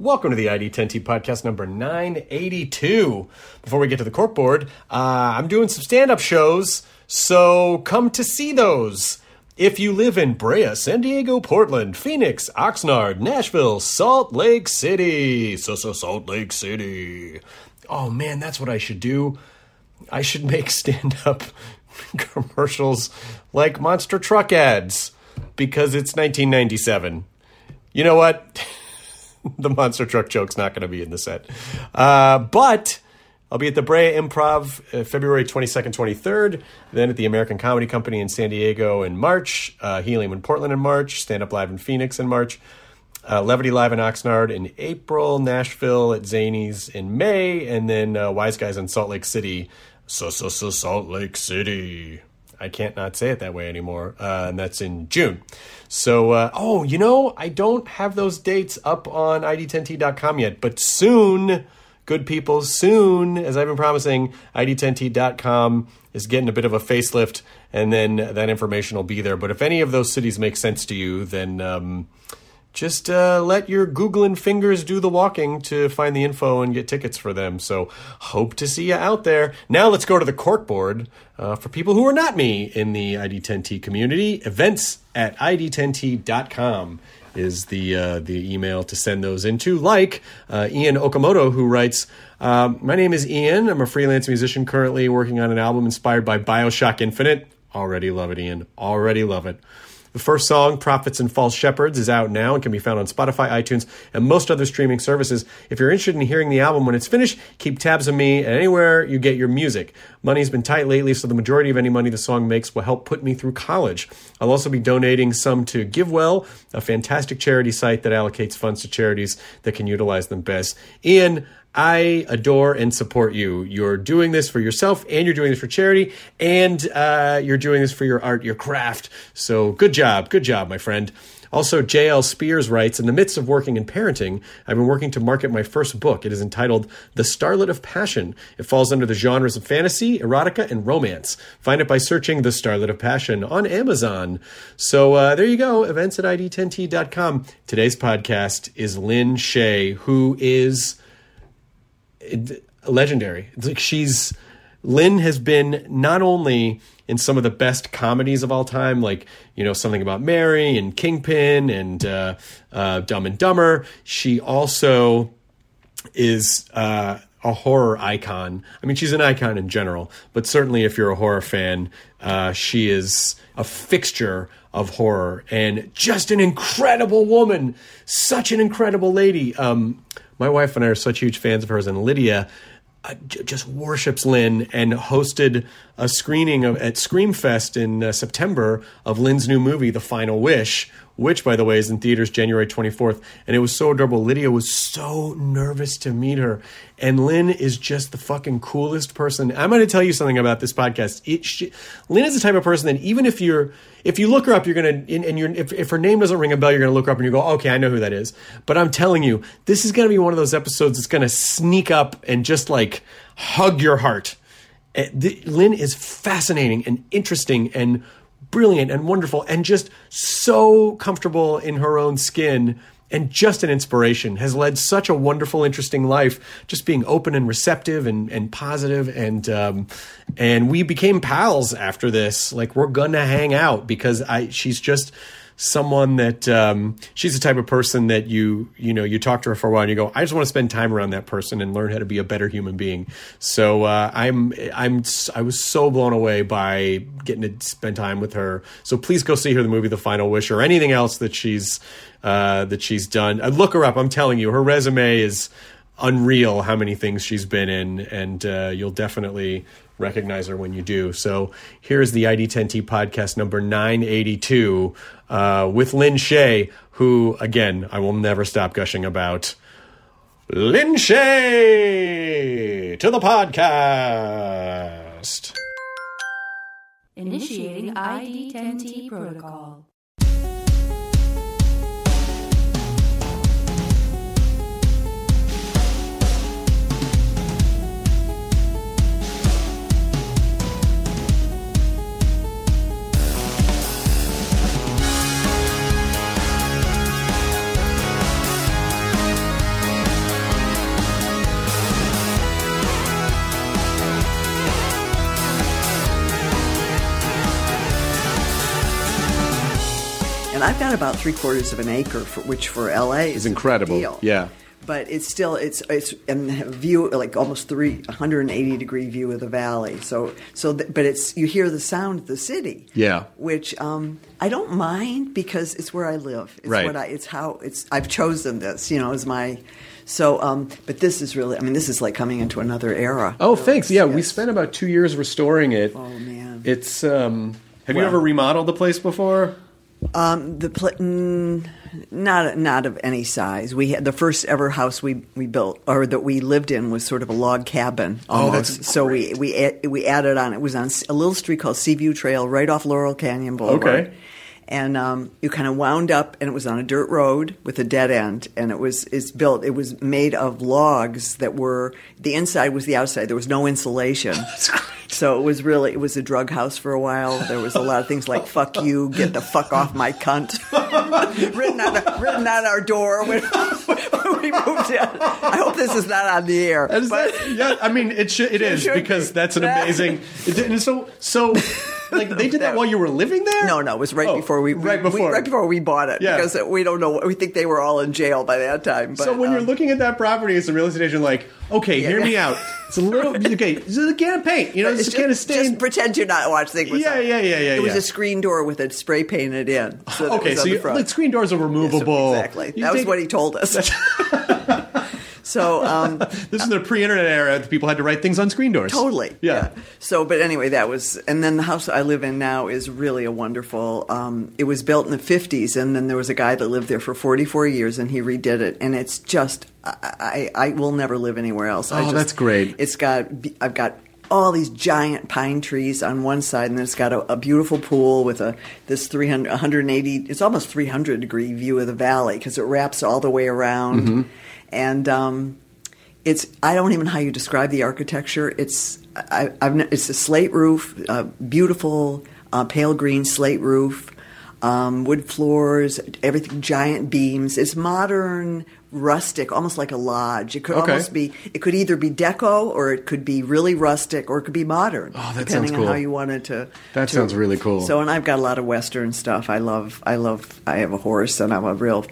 Welcome to the ID10T podcast number 982. Before we get to the corkboard, uh, I'm doing some stand up shows, so come to see those. If you live in Brea, San Diego, Portland, Phoenix, Oxnard, Nashville, Salt Lake City, so so Salt Lake City. Oh man, that's what I should do. I should make stand up commercials like monster truck ads because it's 1997. You know what? the monster truck joke's not going to be in the set. Uh, but I'll be at the Brea Improv uh, February 22nd, 23rd. Then at the American Comedy Company in San Diego in March. Uh, Helium in Portland in March. Stand Up Live in Phoenix in March. Uh, Levity Live in Oxnard in April. Nashville at Zanies in May. And then uh, Wise Guys in Salt Lake City. So, so, so, Salt Lake City. I can't not say it that way anymore. Uh, and that's in June. So, uh, oh, you know, I don't have those dates up on id10t.com yet, but soon, good people, soon, as I've been promising, id10t.com is getting a bit of a facelift, and then that information will be there. But if any of those cities make sense to you, then um, just uh, let your googling fingers do the walking to find the info and get tickets for them. So hope to see you out there. Now let's go to the corkboard uh, for people who are not me in the ID10T community. Events at id10t.com is the uh, the email to send those into. Like uh, Ian Okamoto, who writes, um, "My name is Ian. I'm a freelance musician currently working on an album inspired by Bioshock Infinite. Already love it, Ian. Already love it." The first song, Prophets and False Shepherds, is out now and can be found on Spotify, iTunes, and most other streaming services. If you're interested in hearing the album when it's finished, keep tabs on me and anywhere you get your music. Money's been tight lately, so the majority of any money the song makes will help put me through college. I'll also be donating some to GiveWell, a fantastic charity site that allocates funds to charities that can utilize them best. Ian, I adore and support you. You're doing this for yourself and you're doing this for charity and uh, you're doing this for your art, your craft. So good job. Good job, my friend. Also, J.L. Spears writes In the midst of working and parenting, I've been working to market my first book. It is entitled The Starlet of Passion. It falls under the genres of fantasy, erotica, and romance. Find it by searching The Starlet of Passion on Amazon. So uh, there you go, events at id10t.com. Today's podcast is Lin Shaye, who is legendary. It's like she's Lin has been not only in some of the best comedies of all time, like you know something about Mary and Kingpin and uh, uh, Dumb and Dumber. She also is uh, a horror icon. I mean, she's an icon in general, but certainly if you're a horror fan, uh, she is a fixture of horror and just an incredible woman, such an incredible lady. Um, my wife and I are such huge fans of hers, and Lydia uh, j- just worships Lin and hosted a screening of, at Screamfest in uh, September of Lin's new movie, The Final Wish, which, by the way, is in theaters January 24th. And it was so adorable. Lydia was so nervous to meet her. And Lin is just the fucking coolest person. I'm going to tell you something about this podcast. It, she, Lin is the type of person that even if you're, if you look her up, you're going to, and you're, if, if her name doesn't ring a bell, you're going to look her up and you go, okay, I know who that is. But I'm telling you, this is going to be one of those episodes that's going to sneak up and just like hug your heart. Lin is fascinating and interesting and brilliant and wonderful and just so comfortable in her own skin and just an inspiration. Has led such a wonderful interesting life just being open and receptive and, and positive. And um, and we became pals after this. Like we're gonna hang out because i she's just someone that um, she's the type of person that you you know you talk to her for a while and you go I just want to spend time around that person and learn how to be a better human being. So uh, I'm I'm I was so blown away by getting to spend time with her. So please go see her the movie The Final Wish or anything else that she's uh, that she's done. Uh, look her up. I'm telling you, her resume is unreal. How many things she's been in, and uh, you'll definitely recognize her when you do. So here's the ID10T podcast number 982 uh, with Lin Shaye, who, again, I will never stop gushing about. Lin Shaye to the podcast. Initiating ID10T protocol. And I've got about three quarters of an acre, for, which for LA is It's incredible. A deal. Yeah. But it's still it's it's and view like almost three 180 degree view of the valley. So so th- but it's you hear the sound of the city. Yeah. Which um, I don't mind because it's where I live. It's Right. what I it's how it's I've chosen this. You know, as my so um, but this is really I mean this is like coming into another era. Oh, Really. thanks. Yeah, we spent about two years restoring it. Oh, man. It's um. Have you ever remodeled the place before? Um, the pla- mm, not not of any size. We had the first ever house we, we built or that we lived in was sort of a log cabin. Oh, that's so we we a- we added on. It was on a little street called Seaview Trail, right off Laurel Canyon Boulevard. Okay. And um, you kind of wound up, and it was on a dirt road with a dead end, and it was it's built. It was made of logs that were the inside was the outside. There was no insulation. So it was really it was a drug house for a while. There was a lot of things like "fuck you," "get the fuck off my cunt," written on written on our door when, when we moved in. I hope this is not on the air. But- that- yeah, I mean, it should, it is because be. that's an amazing. It, and so, so, like they did that while you were living there. No, no, it was right Oh, before we right we- before right before we bought it Yeah. because we don't know. We think they were all in jail by that time. But, so when you're um, looking at that property as a real estate agent, like, okay, hear Yeah. me out. It's a little okay. It's a can of paint. You know, it's, It's a can of stain. just pretend you're not watching. Yeah, yeah, yeah, yeah, It was yeah. a screen door with it spray painted in. So okay, so on the you, front. the screen doors are removable. Exactly. You that was what he told us. so um, This is the pre-internet era. People had to write things on screen doors. Totally. Yeah. So, but anyway, that was, and then the house I live in now is really a wonderful. Um, it was built in the fifties, and then there was a guy that lived there for forty four years, and he redid it, and it's just, I, I, I will never live anywhere else. I Oh, just- that's great. It's got, I've got. All these giant pine trees on one side, and then it's got a, a beautiful pool with a this 300, 180, it's almost 300 degree view of the valley because it wraps all the way around. Mm-hmm. And um, it's I don't even know how you describe the architecture. It's I, I've, it's a slate roof, uh, beautiful uh, pale green slate roof, um, wood floors, everything giant beams. It's modern, rustic, almost like a lodge. It could Okay. almost be. It could either be deco or it could be really rustic or it could be modern. Oh, that depending sounds on how cool. you wanted to. That to- sounds really cool. So, and I've got a lot of Western stuff. I love. I love. I have a horse, and I'm a real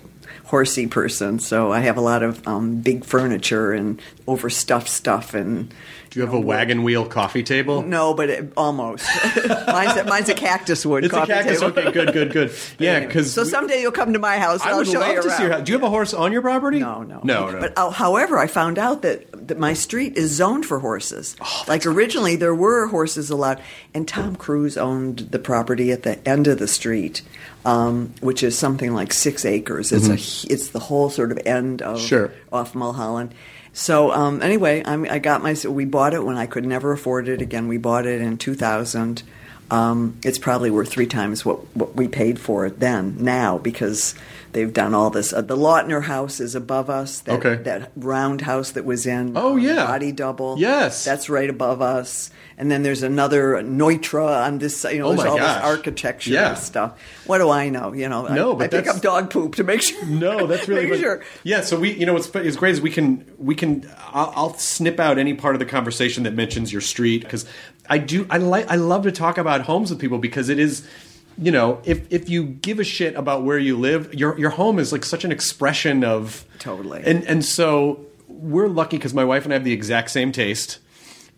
horsey person. So I have a lot of um, big furniture and overstuffed stuff and. Do you have a wagon wheel coffee table? No, but it, almost. mine's, a, mine's a cactus wood It's a cactus. table. Okay, good, good, good. Yeah, because so someday you'll come to my house I will would show love you to see your house. Do you have a horse on your property? No, no, no, no. But uh, however, I found out that, that my street is zoned for horses. Oh, like originally, there were horses allowed, and Tom Cruise owned the property at the end of the street, um, which is something like six acres. It's a it's the whole sort of end of Mm-hmm. Sure. off Mulholland. So um, anyway, I'm, I got my. We bought it when I could never afford it again. We bought it in 2000. Um, it's probably worth three times what, what we paid for it then now because they've done all this. Uh, the Lautner house is above us. That, Okay. That round house that was in. Oh, um, yeah. Body double. Yes. That's right above us. And then there's another Neutra on this. You know, Oh, there's my all gosh. this architecture Yeah. and stuff. What do I know? You know, No, I, but I pick up dog poop to make sure. No, that's really make sure. Yeah, so we, you know, what's it's great is we can we can I'll, I'll snip out any part of the conversation that mentions your street because I do I like I love to talk about homes with people because it is. You know, if if you give a shit about where you live, your your home is like such an expression of Totally. And and so we're lucky because my wife and I have the exact same taste,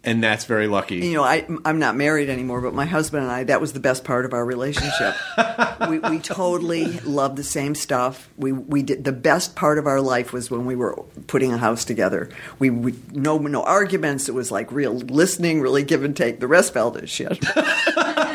and that's very lucky. you know, I, I'm not married anymore, but my husband and I, that was the best part of our relationship. we, we totally loved the same stuff. We, we did the best part of our life was when we were putting a house together. We, we no no arguments. It was like real listening, really give and take. The rest fell to shit.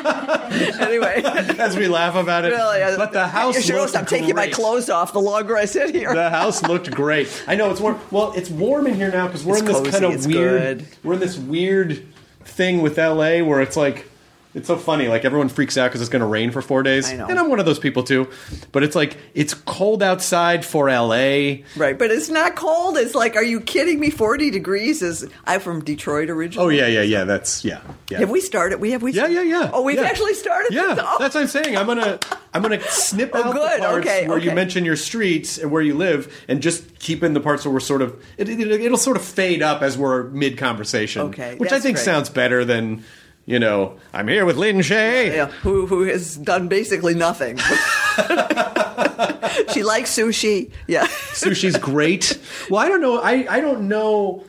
anyway, As we laugh about it, really, I- but the house You sure looked I'm taking my clothes off the longer I sit here. the house looked great. I know it's warm. Well, it's warm in here now because we're It's in this cozy, kind of weird. good. We're in this weird thing with LA where it's like. It's so funny. Like everyone freaks out because it's going to rain for four days, I know. and I'm one of those people too. But it's like it's cold outside for LA. Right, but it's not cold. It's like, are you kidding me? Forty degrees is. I'm from Detroit originally. Oh yeah, yeah, yeah. That's yeah, yeah. Have we started? We have we. Yeah, yeah, yeah. Oh, we've Yeah. actually started. Yeah, Oh. that's what I'm saying. I'm gonna I'm gonna snip Oh, out good. the parts Okay, where you mention your streets and where you live, and just keep in the parts where we're sort of it, it, it'll sort of fade up as we're mid conversation. Okay, which I think great. sounds better than you know. I'm here with Lin Shaye. Yeah, who who has done basically nothing. she likes sushi. Yeah. Sushi's great. Well, I don't know. I I don't know.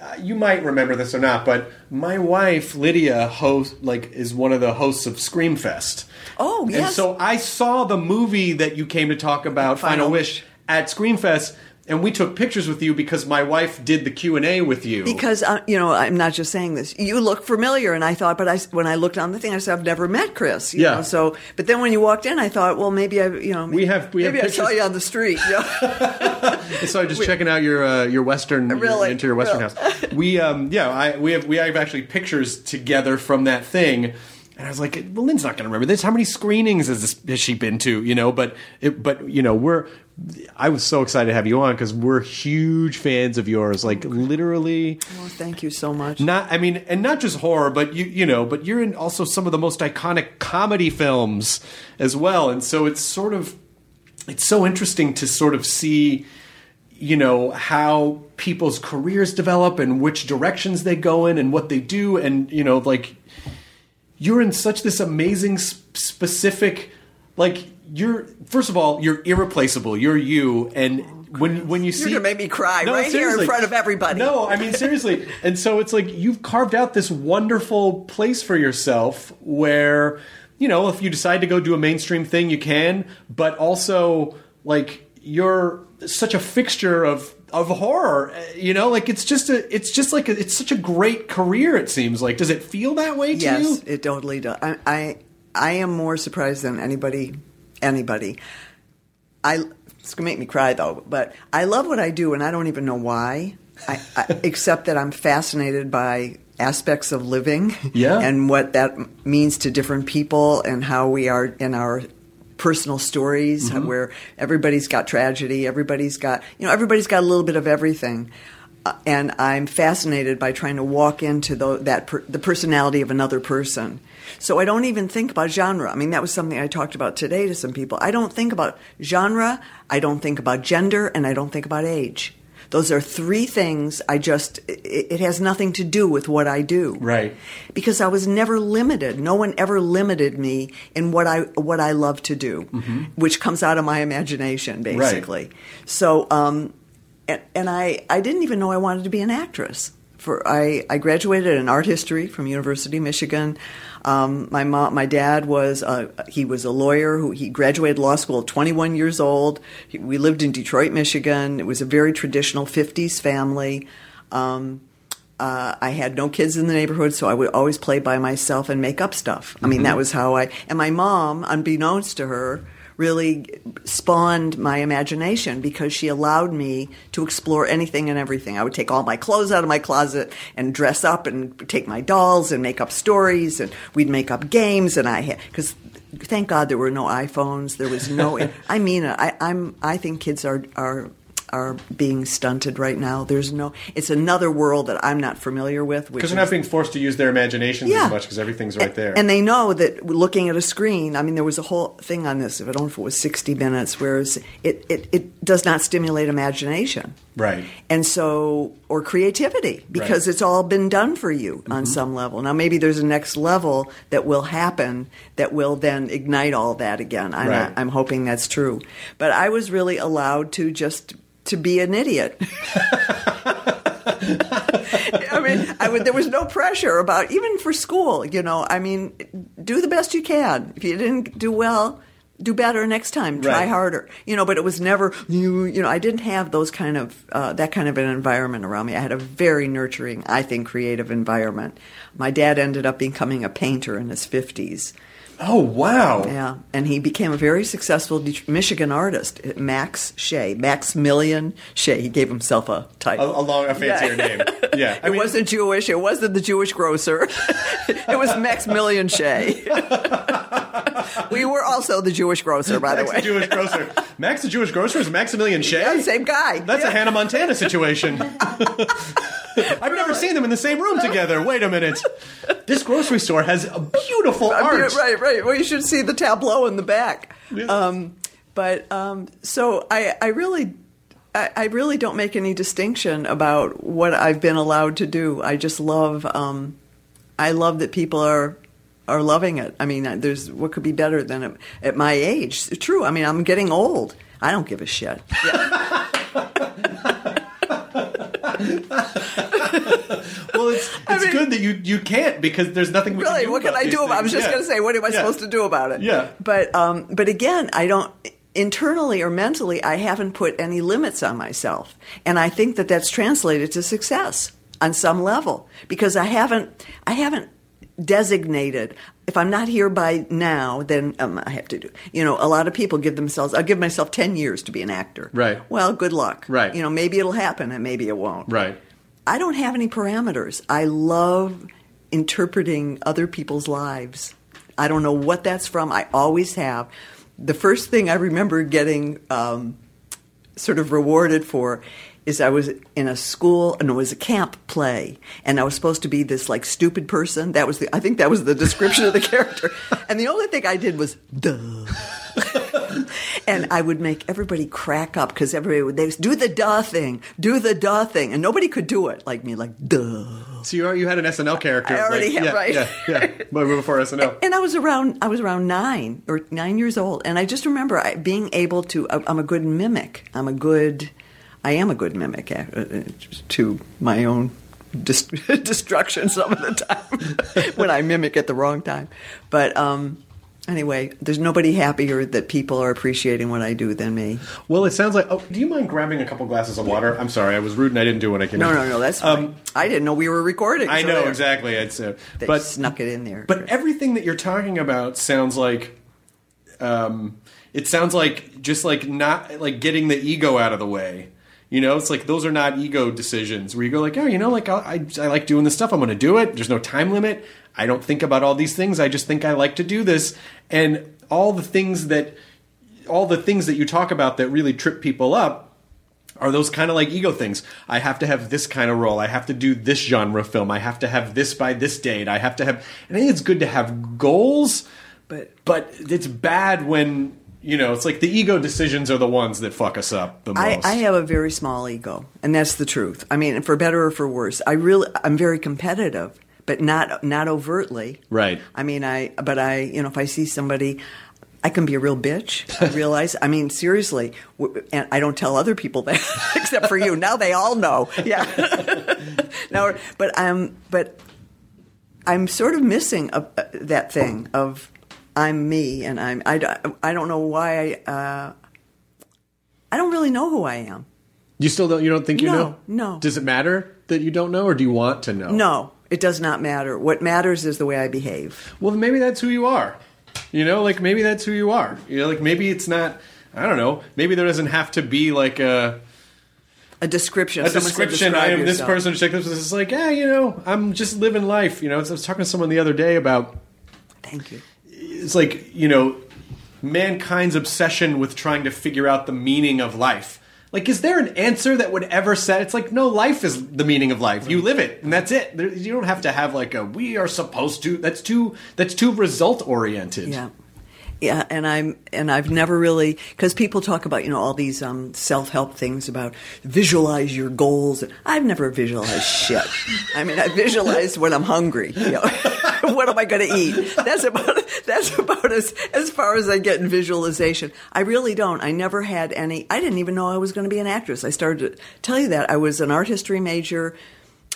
Uh, you might remember this or not, but my wife Lydia host like is one of the hosts of Screamfest. Oh, yes. And so I saw the movie that you came to talk about, Final, Final Wish, at Screamfest, and we took pictures with you because my wife did the Q and A with you. Because uh, you know, I'm not just saying this. You look familiar, and I thought, but I when I looked on the thing, I said, I've never met Chris. you Yeah. know, so, but then when you walked in, I thought, well, maybe I, you know, We have- we have maybe I saw you on the street. Yeah. so I'm just checking out your uh, your Western your Really? interior Western Really? house. We um yeah I we have we have actually pictures together from that thing. And I was like, well, Lin's not going to remember this. How many screenings has, this, has she been to? You know, but it, but you know, we're. I was so excited to have you on because we're huge fans of yours. Like literally, well, thank you so much. not I mean, and not just horror, but you you know, but you're in also some of the most iconic comedy films as well. And so it's sort of it's so interesting to sort of see you know how people's careers develop and which directions they go in and what they do and you know like you're in such this amazing specific like you're first of all you're irreplaceable. You're you and when when you see you're gonna make me cry No, right here in front of everybody. no i mean seriously. And so it's like you've carved out this wonderful place for yourself where you know if you decide to go do a mainstream thing you can but also like you're such a fixture of of horror uh, you know? Like it's just a it's just like a, it's such a great career it seems like. Does it feel that way to Yes, you? it totally does. I, I I am more surprised than anybody anybody. I it's gonna make me cry though, but I love what I do, and I don't even know why. I, I, except that I'm fascinated by aspects of living, Yeah. and what that means to different people, and how we are in our personal stories, Mm-hmm. where everybody's got tragedy, everybody's got you know everybody's got a little bit of everything. And I'm fascinated by trying to walk into the, that per, the personality of another person. So I don't even think about genre. I mean, that was something I talked about today to some people. I don't think about genre, I don't think about gender, and I don't think about age. Those are three things I just, it, it has nothing to do with what I do. Right. Because I was never limited. No one ever limited me in what I, what I love to do, which comes out of my imagination, basically. Right. So, um, and, and I, I didn't even know I wanted to be an actress. For I, I graduated in art history from University of Michigan. Um, my mom, my dad was uh, he was a lawyer who he graduated law school at 21 years old. He, we lived in Detroit, Michigan. It was a very traditional 50s family. Um, uh, I had no kids in the neighborhood, so I would always play by myself and make up stuff. I mean, that was how I. And my mom, unbeknownst to her, really spawned my imagination because she allowed me to explore anything and everything. I would take all my clothes out of my closet and dress up and take my dolls and make up stories, and we'd make up games. And I had because thank God there were no iPhones. There was no. I mean. I, I'm. I think kids are are are being stunted right now. There's no. It's another world that I'm not familiar with. Because they're not being forced to use their imaginations as much because everything's right there. and they know that looking at a screen, I mean, there was a whole thing on this. I don't know if it was 60 minutes, whereas it, it, it does not stimulate imagination. right. And so, or creativity, because Right. Mm-hmm. it's all been done for you on some level. Now, maybe there's a next level that will happen that will then ignite all that again. I'm, Right. I'm hoping that's true. But I was really allowed to just to be an idiot. I mean, I would, there was no pressure about even for school. You know, I mean, do the best you can. If you didn't do well, do better next time. Try Right. harder. You know, but it was never you. You know, I didn't have those kind of uh, that kind of an environment around me. I had a very nurturing, I think, creative environment. My dad ended up becoming a painter in his fifties. Oh wow. Yeah, and he became a very successful Michigan artist, Max Shaye, Maximilian Shaye. He gave himself a A, title. a long, a fancier Yeah. name. Yeah. I it mean, wasn't Jewish. It wasn't the Jewish grocer. it was Maximilian Shaye. we were also the Jewish grocer, by the Max way. the Jewish grocer. Max the Jewish grocer is Maximilian Shaye. Yeah, same guy. That's Yeah. a Hannah Montana situation. I've never seen them in the same room together. Wait a minute. This grocery store has a beautiful art. right, right. Well, you should see the tableau in the back. Yeah. Um, but um, so I, I really, I, I really don't make any distinction about what I've been allowed to do. I just love, um, I love that people are are loving it. I mean, there's what could be better than at, at my age? True. I mean, I'm getting old. I don't give a shit. Well, it's it's mean- good that you you can't because there's nothing. We really can do what can i do about i was just Yeah. going to say what am i Yeah. supposed to do about it Yeah. but um but again i don't internally or mentally i haven't put any limits on myself and i think that that's translated to success on some level because i haven't i haven't designated if i'm not here by now then um, i have to do you know a lot of people give themselves i'll give myself 10 years to be an actor Right. well good luck Right. you know maybe it'll happen and maybe it won't Right. I don't have any parameters. I love interpreting other people's lives. I don't know what that's from. I always have. The first thing I remember getting um, sort of rewarded for is I was in a school and it was a camp play and I was supposed to be this like stupid person. That was the I think that was the description of the character. And the only thing I did was duh. and I would make everybody crack up because everybody would they do the duh thing, do the duh thing, and nobody could do it like me, like duh. So you are, you had an SNL character. I already like, had- yeah, right. Yeah, yeah. But before SNL. And I was around, I was around nine or nine years old, and I just remember I, being able to. I- I'm a good mimic. I'm a good. I am a good mimic uh, uh, to my own dis- destruction some of the time when I mimic at the wrong time. But um, anyway, there's nobody happier that people are appreciating what I do than me. Well, it sounds like. Oh, do you mind grabbing a couple glasses of water? I'm sorry, I was rude and I didn't do what I came No, in. no, no, that's fine. Um, I didn't know we were recording. I so know exactly. It's uh, They but snuck it in there. But everything that you're talking about sounds like, um, it sounds like just like not like getting the ego out of the way. You know, it's like those are not ego decisions where you go like, oh, you know, like I, I, I like doing this stuff. I'm going to do it. There's no time limit. I don't think about all these things. I just think I like to do this. And all the things that, all the things that you talk about that really trip people up are those kind of like ego things. I have to have this kind of role. I have to do this genre film. I have to have this by this date. I have to have. And I think it's good to have goals, But- but it's bad when you know it's like the ego decisions are the ones that fuck us up the most. I have a very small ego, and that's the truth. I mean, for better or for worse, I really, I'm very competitive, but not not overtly. Right. I mean, I, but I, you know, if I see somebody, I can be a real bitch. I realize. I mean, seriously, and I don't tell other people that, except for you. Now they all know. Yeah. now, but I'm, but I'm sort of missing a- that thing of I'm me, and I'm. I, don't- I don't know why. I, uh, I don't really know who I am. you still don't. You don't think you No, know? no. Does it matter that you don't know, or do you want to know? No, it does not matter. What matters is the way I behave. Well, maybe that's who you are. You know, like maybe that's who you are. You know, like maybe it's not. I don't know. Maybe there doesn't have to be like a. A description. a Someone description. I am this person. Check this. This is like, yeah, you know, I'm just living life. You know, I was talking to someone the other day about Thank you. It's like you know mankind's obsession with trying to figure out the meaning of life. Like, is there an answer that would ever set? It's like, no, life is the meaning of life. You live it, and that's it. There, you don't have to have like a we are supposed to. That's too. That's too result oriented. Yeah. Yeah, and I'm and I've never really because people talk about you know all these um, self help things about visualize your goals. I've never visualized shit. I mean, I visualize when I'm hungry. You know, what am I going to eat? That's about that's about as as far as I get in visualization. I really don't. I never had any. I didn't even know I was going to be an actress. I started to tell you that I was an art history major.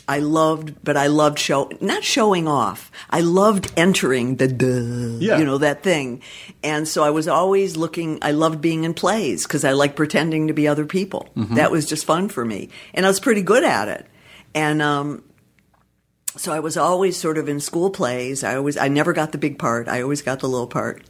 I loved, but I loved show not showing off. I loved entering the duh, Yeah. you know that thing, and so I was always looking. I loved being in plays because I liked pretending to be other people. That was just fun for me, and I was pretty good at it. And um, so I was always sort of in school plays. I always, I never got the big part. I always got the little part.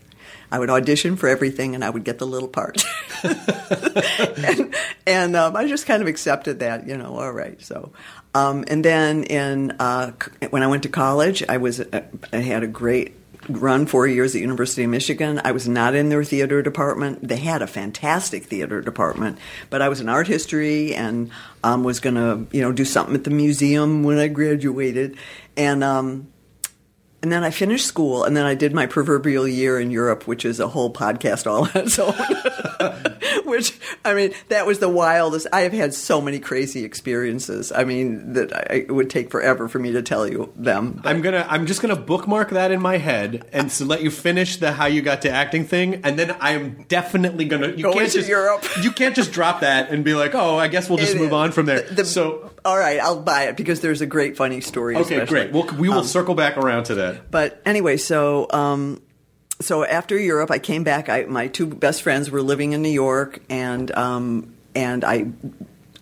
I would audition for everything, and I would get the little part. and and um, I just kind of accepted that, you know. All right, so. Um, and then in uh, when I went to college, I was uh, I had a great run four years at University of Michigan. I was not in their theater department. They had a fantastic theater department, but I was in art history and um, was going to you know do something at the museum when I graduated, and. Um, and then I finished school, and then I did my proverbial year in Europe, which is a whole podcast all on its own. which, I mean, that was the wildest. I have had so many crazy experiences. I mean, that I, it would take forever for me to tell you them. I'm gonna. I'm just gonna bookmark that in my head and so let you finish the how you got to acting thing, and then I am definitely gonna. You Go can't into just Europe. You can't just drop that and be like, oh, I guess we'll just It move is. on from there. The- the- so all right, I'll buy it because there's a great funny story. okay, especially. great. We'll, we will Um, circle back around to that. But anyway, so um, so after Europe, I came back. I, my two best friends were living in New York, and um, and I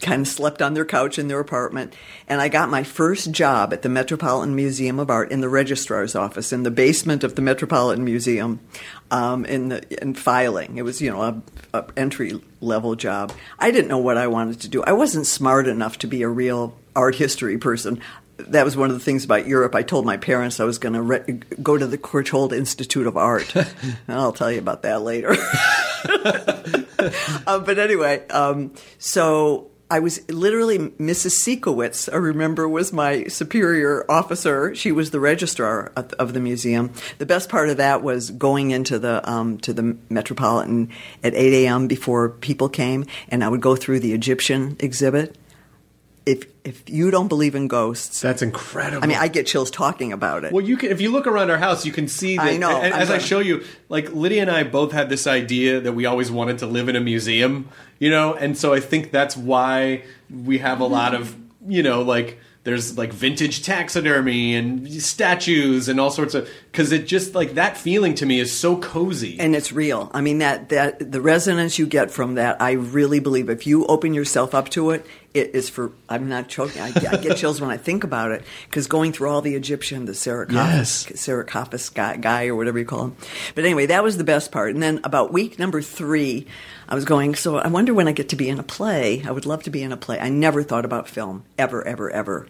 kind of slept on their couch in their apartment. And I got my first job at the Metropolitan Museum of Art in the registrar's office in the basement of the Metropolitan Museum, um, in the in filing. It was you know a, a entry level job. I didn't know what I wanted to do. I wasn't smart enough to be a real art history person that was one of the things about Europe. I told my parents I was going to re- go to the Courtauld Institute of Art. I'll tell you about that later. uh, but anyway, um, so I was literally Mrs. Siekowitz, I remember, was my superior officer. She was the registrar of, of the museum. The best part of that was going into the um, to the Metropolitan at 8 a.m. before people came, and I would go through the Egyptian exhibit. If if you don't believe in ghosts, That's incredible. I mean, I get chills talking about it. Well, you can if you look around our house, you can see that. I know, and as I gonna- show you, like Lydia and I both had this idea that we always wanted to live in a museum, you know, and so I think that's why we have a lot of, you know, like there's like vintage taxidermy and statues and all sorts of because it just like that feeling to me is so cozy. and it's real. I mean that that the resonance you get from that, I really believe if you open yourself up to it, it is for. I'm not joking. I, I get chills when I think about it because going through all the Egyptian, the sarcophagus, Yes. sarcophagus guy, guy or whatever you call him. But anyway, that was the best part. And then about week number three, I was going. So I wonder when I get to be in a play. I would love to be in a play. I never thought about film ever, ever, ever.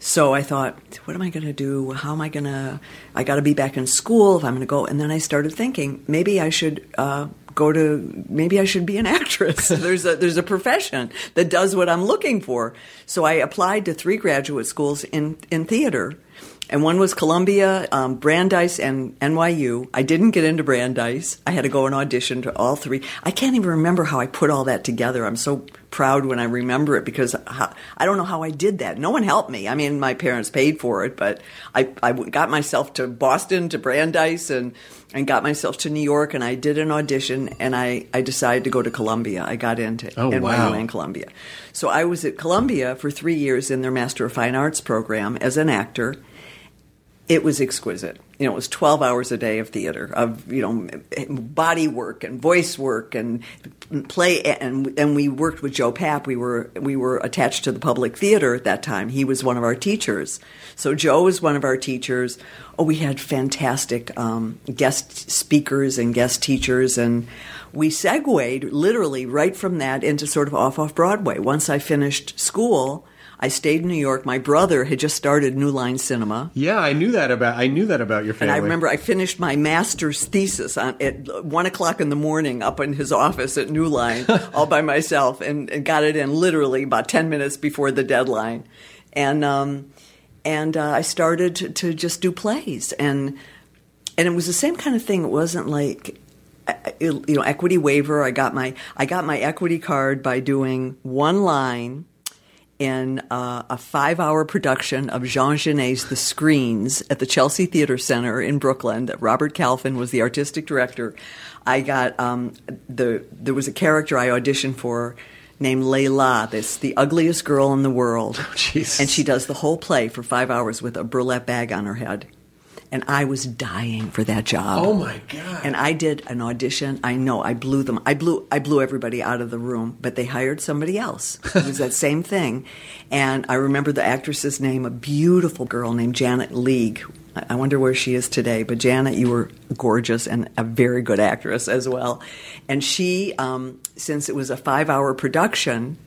So I thought, what am I going to do? How am I going to? I got to be back in school if I'm going to go. And then I started thinking, maybe I should uh, go to. Maybe I should be an actress. there's a there's a profession that does what I'm looking for. So I applied to three graduate schools in in theater. And one was Columbia, um, Brandeis, and NYU. I didn't get into Brandeis. I had to go and audition to all three. I can't even remember how I put all that together. I'm so proud when I remember it because I don't know how I did that. No one helped me. I mean, my parents paid for it, but I, I got myself to Boston, to Brandeis, and, and got myself to New York, and I did an audition, and I, I decided to go to Columbia. I got into Oh, NYU wow. and Columbia. So I was at Columbia for three years in their Master of Fine Arts program as an actor it was exquisite. You know, it was 12 hours a day of theater, of, you know, body work and voice work and play. And, and we worked with Joe Papp. We were, we were attached to the public theater at that time. He was one of our teachers. So Joe was one of our teachers. Oh, we had fantastic um, guest speakers and guest teachers. And we segued literally right from that into sort of off off Broadway. Once I finished school, I stayed in New York. My brother had just started New Line Cinema. Yeah, I knew that about. I knew that about your And family. I remember I finished my master's thesis on, at one o'clock in the morning up in his office at New Line, all by myself, and, and got it in literally about ten minutes before the deadline. And um, and uh, I started to, to just do plays, and and it was the same kind of thing. It wasn't like you know equity waiver. I got my I got my equity card by doing one line in uh, a five hour production of Jean Genet's The Screens at the Chelsea Theater Center in Brooklyn. That Robert Kalfin was the artistic director. I got um, the there was a character I auditioned for named Layla, this the ugliest girl in the world, Jesus. and she does the whole play for five hours with a burlap bag on her head. And I was dying for that job. Oh my god! And I did an audition. I know I blew them. I blew I blew everybody out of the room, but they hired somebody else. It was that same thing. And I remember the actress's name, a beautiful girl named Janet League. I wonder where she is today. But Janet, you were gorgeous and a very good actress as well. And she, um, since it was a five-hour production,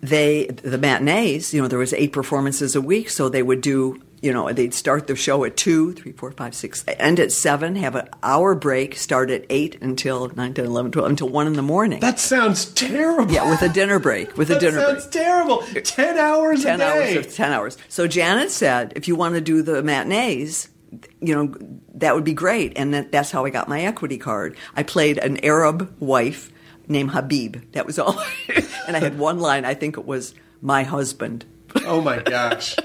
they the matinees you know there was eight performances a week so they would do you know they'd start the show at two three four five six end at seven have an hour break start at eight until 9 10 11 12 until one in the morning that sounds terrible. yeah with a dinner break with a that dinner sounds break terrible. Ten hours 10 a day. hours of 10 hours so janet said if you want to do the matinees you know that would be great and that, that's how i got my equity card i played an arab wife named habib that was all and i had one line i think it was my husband oh my gosh!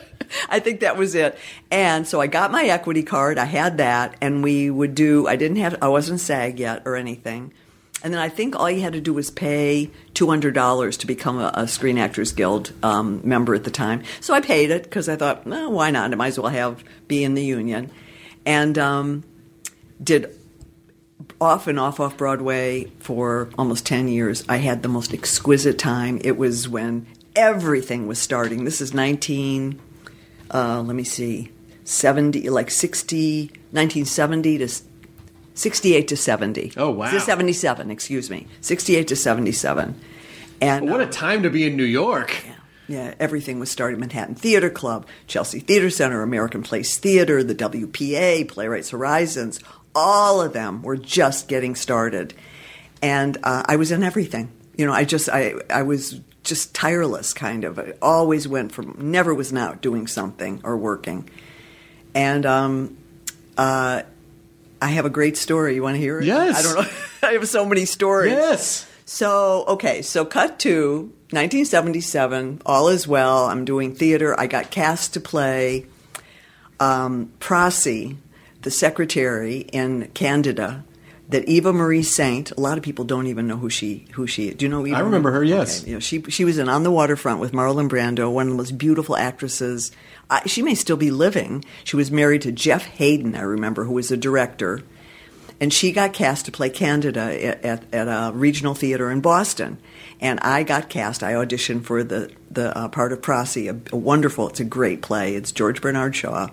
I think that was it. And so I got my equity card. I had that, and we would do. I didn't have. I wasn't SAG yet or anything. And then I think all you had to do was pay two hundred dollars to become a, a Screen Actors Guild um, member at the time. So I paid it because I thought, well, why not? I might as well have be in the union, and um, did off and off off Broadway for almost 10 years. I had the most exquisite time. It was when everything was starting. This is 19, uh, let me see, 70, like 60, 1970 to 68 to 70. Oh, wow. 77, excuse me. 68 to 77. And What uh, a time to be in New York. yeah, everything was starting. Manhattan Theater Club, Chelsea Theater Center, American Place Theater, the WPA, Playwrights Horizons, all of them were just getting started. And uh, I was in everything. You know, I just, I, I was just tireless kind of. I always went from, never was not doing something or working. And um, uh, I have a great story. You want to hear it? Yes. I don't know. I have so many stories. Yes. So, okay, so cut to 1977, all is well. I'm doing theater. I got cast to play um, Prossy, the secretary in Candida, that Eva Marie Saint. A lot of people don't even know who she who she. Do you know? Eva I remember Marie? her, yes. Okay, you know, she she was in On the Waterfront with Marlon Brando, one of the most beautiful actresses. I, she may still be living. She was married to Jeff Hayden. I remember, who was a director and she got cast to play Candida at, at, at a regional theater in Boston. And I got cast. I auditioned for the the uh, part of Prossy, a, a wonderful. It's a great play. It's George Bernard Shaw,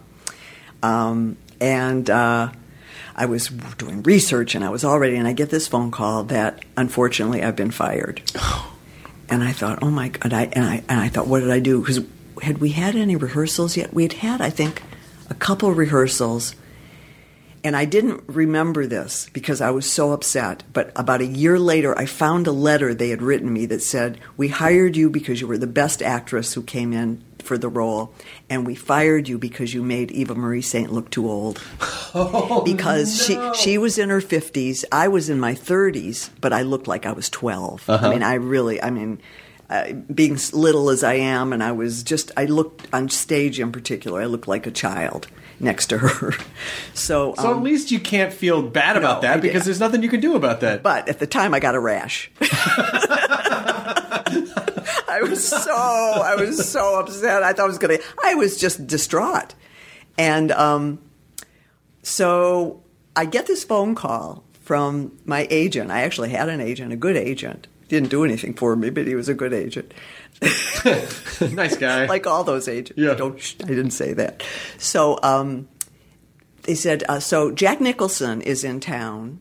um, and uh, I was doing research, and I was already. And I get this phone call that unfortunately I've been fired. And I thought, oh my god! I, and I and I thought, what did I do? Because had we had any rehearsals yet? We'd had, I think, a couple rehearsals. And I didn't remember this because I was so upset. But about a year later, I found a letter they had written me that said, We hired you because you were the best actress who came in for the role, and we fired you because you made Eva Marie Saint look too old. because she, she was in her 50s, I was in my 30s, but I looked like I was 12. I mean, I really, I mean, uh, being little as I am, and I was just, I looked on stage in particular, I looked like a child next to her. So, So um, at least you can't feel bad about no, that I- because there's nothing you can do about that. but at the time, I got a rash. I was so I was so upset. I thought I was gonna. I was just distraught, and um, so I get this phone call from my agent. I actually had an agent, a good agent. Didn't do anything for me, but he was a good agent. nice guy. like all those agents. Yeah. Don't. sh- I didn't say that. So um, they said. Uh, so Jack Nicholson is in town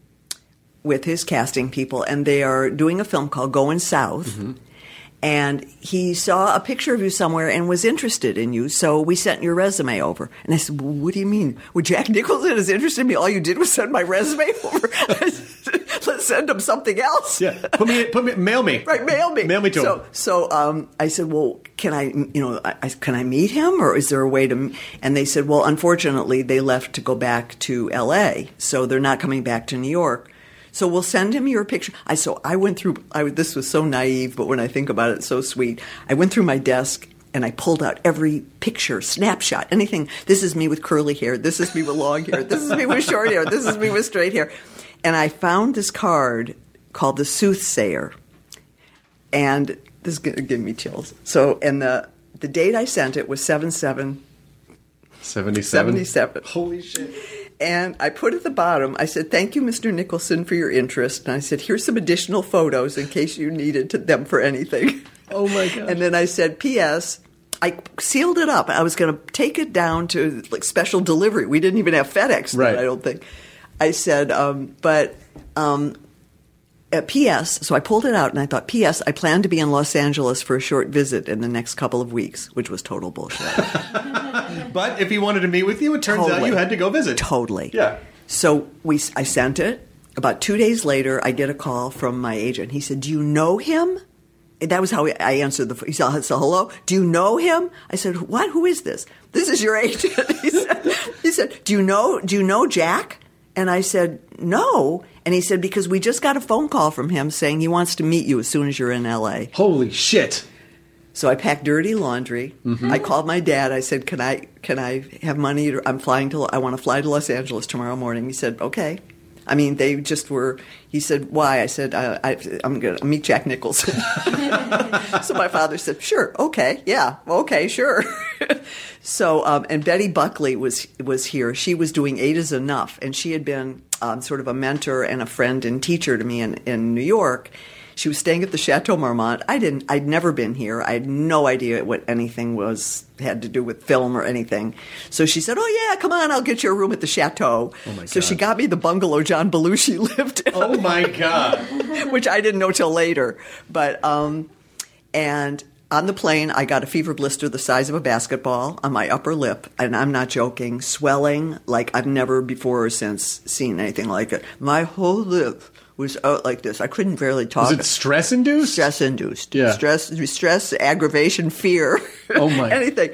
with his casting people, and they are doing a film called Going South. and he saw a picture of you somewhere and was interested in you. So we sent your resume over. And I said, well, "What do you mean? Well, Jack Nicholson is interested in me. All you did was send my resume over. Let's send him something else." Yeah, put me, put me, mail me. Right, mail me. Mail me to so, him. So um, I said, well, can I, you know, I, I- can I meet him, or is there a way to? And they said, well, unfortunately, they left to go back to L.A., so they're not coming back to New York. So we'll send him your picture. I so I went through. I, this was so naive, but when I think about it, it's so sweet. I went through my desk. And I pulled out every picture, snapshot, anything. This is me with curly hair. This is me with long hair. This is me with short hair. This is me with straight hair. And I found this card called the Soothsayer and this is going to give me chills. So, and the the date I sent it was seven seven, 77. 77. Holy shit. and I put at the bottom. I said, "Thank you, Mr. Nicholson, for your interest." And I said, "Here's some additional photos in case you needed them for anything." Oh my gosh. And then I said, "P.S." I sealed it up. I was going to take it down to like special delivery. We didn't even have FedEx. then, Right. I don't think. I said, um, but um, P.S. So I pulled it out and I thought, P.S. I plan to be in Los Angeles for a short visit in the next couple of weeks, which was total bullshit. But if he wanted to meet with you, it turns out you had to go visit. totally. Yeah. So we, I sent it. About two days later, I get a call from my agent. He said, "Do you know him?" And that was how I answered the. He said, said, "Hello, do you know him?" I said, "What? Who is this?" This is your agent. he, said, he said, "Do you know? Do you know Jack?" And I said, "No." And he said, "Because we just got a phone call from him saying he wants to meet you as soon as you're in L.A." Holy shit. So I packed dirty laundry. Mm-hmm. I called my dad. I said, "Can I can I have money? To, I'm flying to. I want to fly to Los Angeles tomorrow morning." He said, "Okay." I mean, they just were. He said, "Why?" I said, I, I, "I'm going to meet Jack Nicholson." so my father said, "Sure, okay, yeah, okay, sure." so, um, and Betty Buckley was was here. She was doing Eight is Enough, and she had been um, sort of a mentor and a friend and teacher to me in, in New York. She was staying at the Chateau Marmont. I didn't. I'd never been here. I had no idea what anything was had to do with film or anything. So she said, "Oh yeah, come on, I'll get you a room at the Chateau." Oh, my so she got me the bungalow John Belushi lived in Oh my god. which I didn't know till later. But um, and on the plane, I got a fever blister the size of a basketball on my upper lip, and I'm not joking, swelling like I've never before or since seen anything like it. My whole lip was out like this. I couldn't barely talk. Was it stress induced? stress induced? Yeah. stress, stress, aggravation, fear. Oh, my. anything.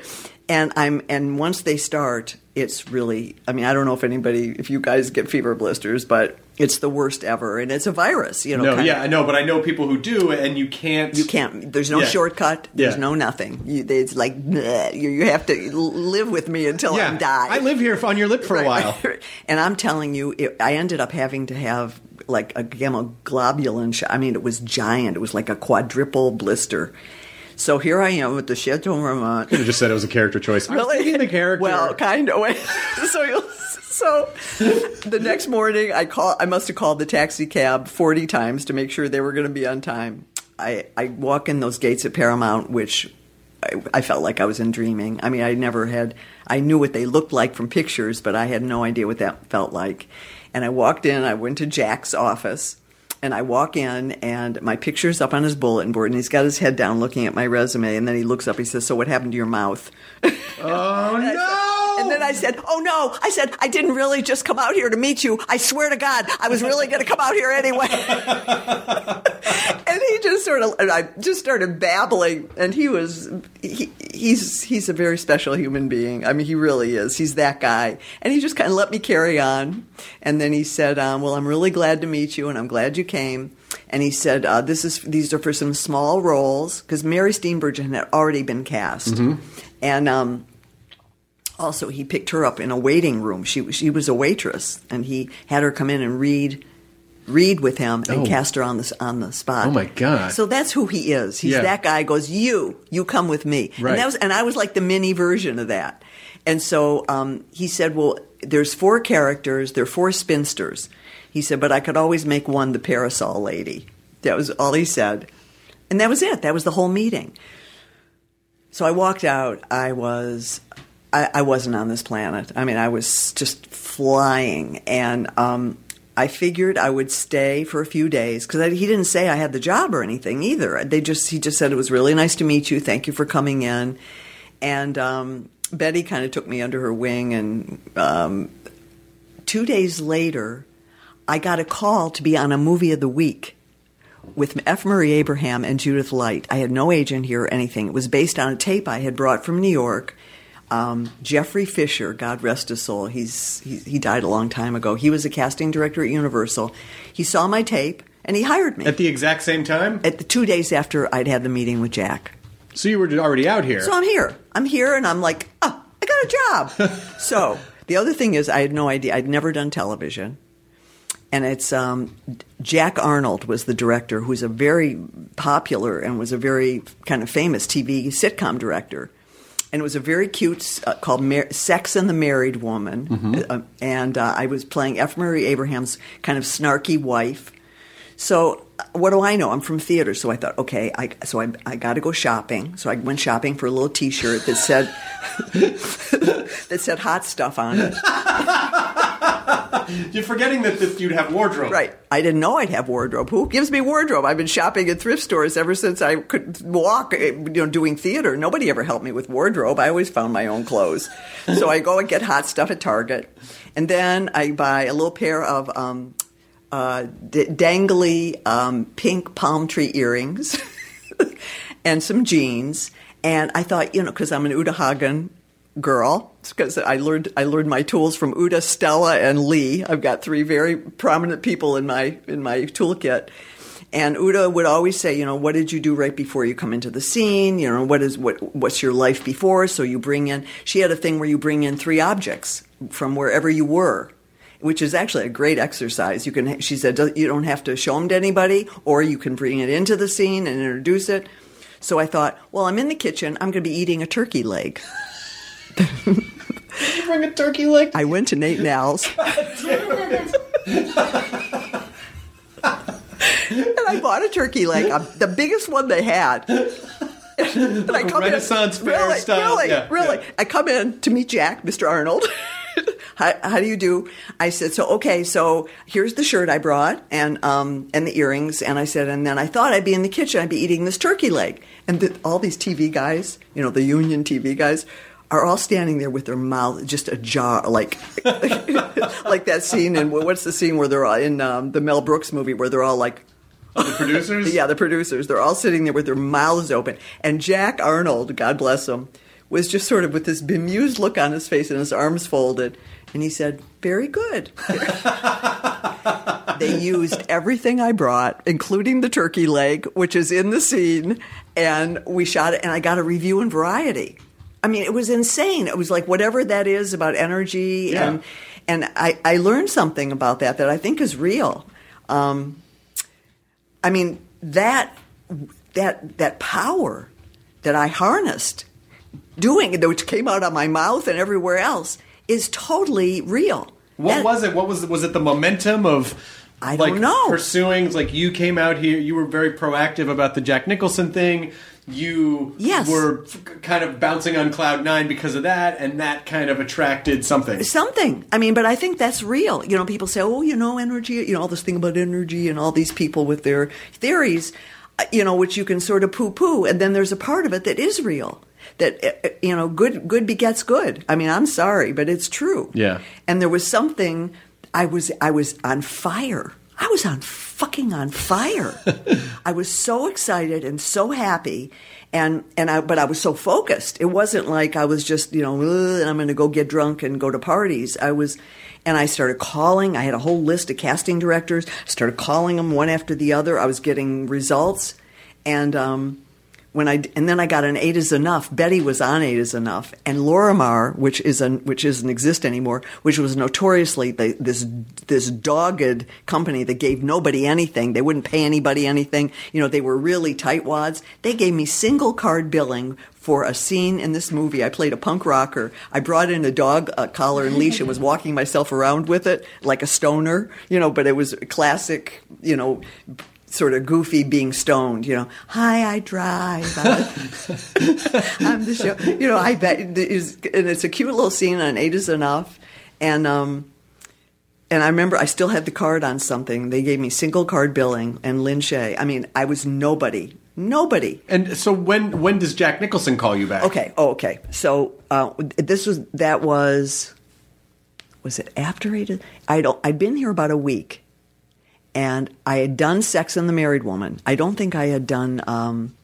And I'm and once they start, it's really. I mean, I don't know if anybody, if you guys get fever blisters, but it's the worst ever, and it's a virus. You know, No, yeah, of- I know, but I know people who do, and you can't. you can't. There's no Yeah. shortcut. There's Yeah. no nothing. You, it's like bleh, you, you have to live with me until Yeah, I die. I live here on your lip for a while. and I'm telling you, it, I ended up having to have like a gamma globulin shot. I mean, it was giant. It was like a quadruple blister. So here I am with the Chateau Marmont. You just said it was a character choice. I was the character. Well, kind of. so you'll, so the next morning, I call. I must have called the taxi cab forty times to make sure they were going to be on time. I I walk in those gates at Paramount, which. I, I felt like I was in dreaming. I mean, I never had. I knew what they looked like from pictures, but I had no idea what that felt like. And I walked in. I went to Jack's office, and I walk in, and my picture's up on his bulletin board, and he's got his head down looking at my resume, and then he looks up. He says, "So what happened to your mouth?" oh no! And then I said, "Oh no!" I said, "I didn't really just come out here to meet you. I swear to God, I was really going to come out here anyway." and he just sort of, and I just started babbling, and he was, he, he's he's a very special human being. I mean, he really is. He's that guy, and he just kind of let me carry on. And then he said, um, "Well, I'm really glad to meet you, and I'm glad you came." And he said, uh, "This is these are for some small roles because Mary Steenburgen had already been cast, and." Um, also, he picked her up in a waiting room. She she was a waitress, and he had her come in and read read with him and Oh. cast her on the on the spot. Oh, my God. So that's who he is. He's Yeah. that guy. Goes you you come with me. Right. And that was and I was like the mini version of that. And so um, he said, well, there's four characters. They're four spinsters. He said, but I could always make one the parasol lady. That was all he said, and that was it. That was the whole meeting. So I walked out. I was, I, I wasn't on this planet. I mean, I was just flying. And um, I figured I would stay for a few days because he didn't say I had the job or anything either. They just he just said it was really nice to meet you. Thank you for coming in. And um, Betty kind of took me under her wing. And um, two days later, I got a call to be on a movie of the week with F. Murray Abraham and Judith Light. I had no agent here or anything. It was based on a tape I had brought from New York. Um, Jeffrey Fisher, God rest his soul, he's, he, he died a long time ago. He was a casting director at Universal. He saw my tape and he hired me At the exact same time? at the two days after I'd had the meeting with Jack. So you were already out here. So I'm here. I'm here, and I'm like, oh, I got a job. so the other thing is, I had no idea. I'd never done television, and it's um, Jack Arnold was the director, who's a very popular and was a very kind of famous TV sitcom director. And it was a very cute uh, called Mar- "Sex and the Married Woman," uh, and uh, I was playing F. Murray Abraham's kind of snarky wife. So uh, what do I know? I'm from theater, so I thought, okay, I, so I, I got to go shopping. So I went shopping for a little T-shirt that said that said hot stuff on it. You're forgetting that, that you'd have wardrobe. Right. I didn't know I'd have wardrobe. Who gives me wardrobe? I've been shopping at thrift stores ever since I could walk, eh, you know, doing theater. Nobody ever helped me with wardrobe. I always found my own clothes. so I go and get hot stuff at Target. And then I buy a little pair of um, uh, d- dangly um, pink palm tree earrings and some jeans. And I thought, you know, because I'm an Uta Hagen girl, because I learned I learned my tools from Uta, Stella, and Lee. I've got three very prominent people in my in my toolkit. And Uta would always say, you know, what did you do right before you come into the scene? You know, what is what what's your life before? So you bring in. She had a thing where you bring in three objects from wherever you were, which is actually a great exercise. You can. She said you don't have to show them to anybody, or you can bring it into the scene and introduce it. So I thought, well, I'm in the kitchen. I'm going to be eating a turkey leg. You bring a turkey leg? I went to Nate 'n Al's. and I bought a turkey leg, uh, the biggest one they had. And I come Renaissance in, fair really, style. Really, Yeah, really. yeah. I come in to meet Jack, Mr. Arnold. how, how do you do? I said, so okay, so here's the shirt I brought and um, and the earrings, and I said, and then I thought I'd be in the kitchen, I'd be eating this turkey leg, and the, all these TV guys, you know, the union TV guys. Are all standing there with their mouth just ajar, like like that scene in what's the scene where they're all in um, the Mel Brooks movie where they're all like The producers? yeah, the producers. They're all sitting there with their mouths open. And Jack Arnold, God bless him, was just sort of with this bemused look on his face and his arms folded. And he said, Very good. they used everything I brought, including the turkey leg, which is in the scene. And we shot it, and I got a review in Variety. I mean, it was insane. It was like whatever that is about energy. Yeah. And, and I, I learned something about that that I think is real. Um, I mean that that that power that I harnessed doing it, which came out of my mouth and everywhere else, is totally real. What That- was it? What was was it? The momentum of I like don't know. pursuing. Like you came out here, you were very proactive about the Jack Nicholson thing. You Yes. were f- kind of bouncing on cloud nine because of that, and that kind of attracted something. Something. I mean, but I think that's real. You know, people say, "Oh, you know, energy." You know, all this thing about energy, and all these people with their theories. uh, You know, which you can sort of poo-poo, and then there's a part of it that is real. That uh, uh, you know, good good begets good. I mean, I'm sorry, but it's true. Yeah. And there was something. I was I was on fire. I was on fucking on fire. I was so excited and so happy, and and I but I was so focused. It wasn't like I was just you know and I'm going to go get drunk and go to parties. I was, and I started calling. I had a whole list of casting directors. Started calling them one after the other. I was getting results, and um, when I and then I got an Eight is Enough. Betty was on Eight is Enough, and Lorimar, which isn't which doesn't exist anymore, which was notoriously the, this this dogged company that gave nobody anything. They wouldn't pay anybody anything. You know, they were really tightwads. They gave me single card billing for a scene in this movie. I played a punk rocker. I brought in a dog uh, collar and leash and was walking myself around with it like a stoner. You know, but it was classic. You know sort of goofy being stoned, you know. Hi, I drive. I'm, the show. You know, I bet it is, and it's a cute little scene on Eight is Enough, and um, and I remember I still had the card on something. They gave me single card billing and Lin Shaye. I mean, I was nobody. Nobody. And so when when does Jack Nicholson call you back? Okay. Oh, okay. So uh, this was that was was it after eight? I don't. I'd been here about a week, and I had done Sex and the Married Woman. I don't think I had done um,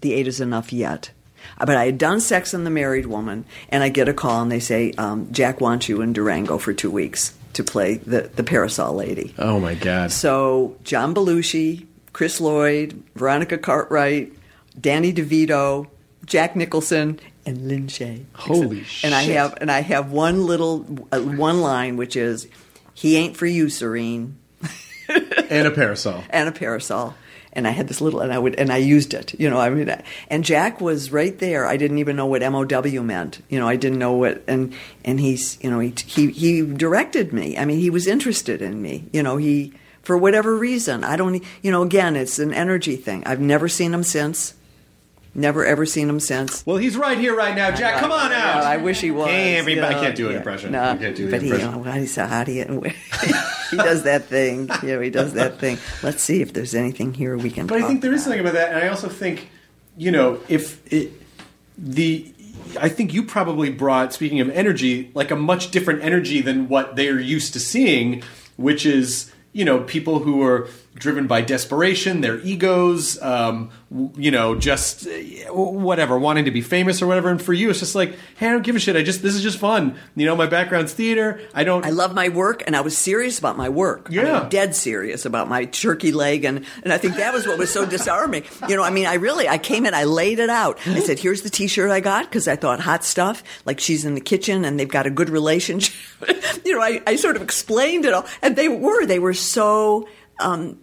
The Eight Is Enough yet. But I had done Sex and the Married Woman, and I get a call, and they say um, Jack wants you in Durango for two weeks to play the the parasol lady. Oh my God. So John Belushi, Chris Lloyd, Veronica Cartwright, Danny DeVito, Jack Nicholson, and Lin Shaye. Holy And I have and I have one little uh, one line which is, "He ain't for you, Serene," and a parasol. and a parasol. And I had this little, and I would, and I used it. You know, I mean, and Jack was right there. I didn't even know what MOW meant. You know, I didn't know what, and and he's, you know, he he he directed me. I mean, he was interested in me. You know, he for whatever reason. I don't, you know, again, it's an energy thing. I've never seen him since. Never ever seen him since. Well, he's right here right now. Jack, come on out. I wish he was. Hey, everybody- I can't do an yeah. impression. No, I can't do but impression. he, you know, how do you, how do you, he does that thing. Yeah, he does that thing. Let's see if there's anything here we can. But I think there is about. something about that, and I also think, you know, if it, the, I think you probably brought, speaking of energy, like a much different energy than what they're used to seeing, which is, you know, people who are driven by desperation, their egos, um, you know, just uh, whatever, wanting to be famous or whatever. And for you, it's just like, hey, I don't give a shit. I just, this is just fun. You know, my background's theater. I don't. I love my work, and I was serious about my work. I Yeah. mean, dead serious about my turkey leg, and and I think that was what was so disarming. You know, I mean, I really, I came in, I laid it out. I said, "Here's the T-shirt I got because I thought hot stuff, like she's in the kitchen and they've got a good relationship." you know, I, I sort of explained it all, and they were, they were so, um,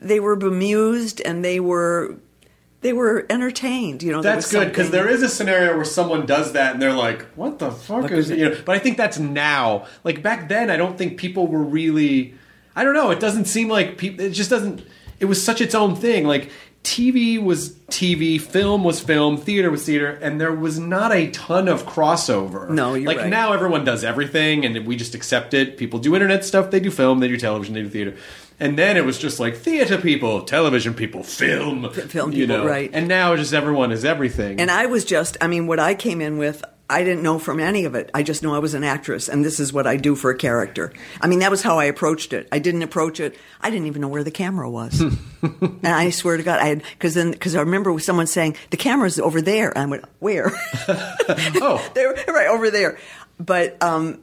they were bemused and they were. They were entertained, you know. That's good because there is a scenario where someone does that and they're like, "What the fuck is it?" You know, but I think that's now. Like back then, I don't think people were really. I don't know. It doesn't seem like people. It just doesn't. It was such its own thing. Like TV was TV, film was film, theater was theater, and there was not a ton of crossover. No, you're like right. now everyone does everything, and we just accept it. People do internet stuff, they do film, they do television, they do theater. And then it was just like theater people, television people, film, film you people, know. right. And now just everyone is everything. And I was just, I mean, what I came in with, I didn't know from any of it. I just know I was an actress, and this is what I do for a character. I mean, that was how I approached it. I didn't approach it. I didn't even know where the camera was. and I swear to God, I had because then because I remember someone saying the camera's over there, and I went where? oh, they were right over there. But um,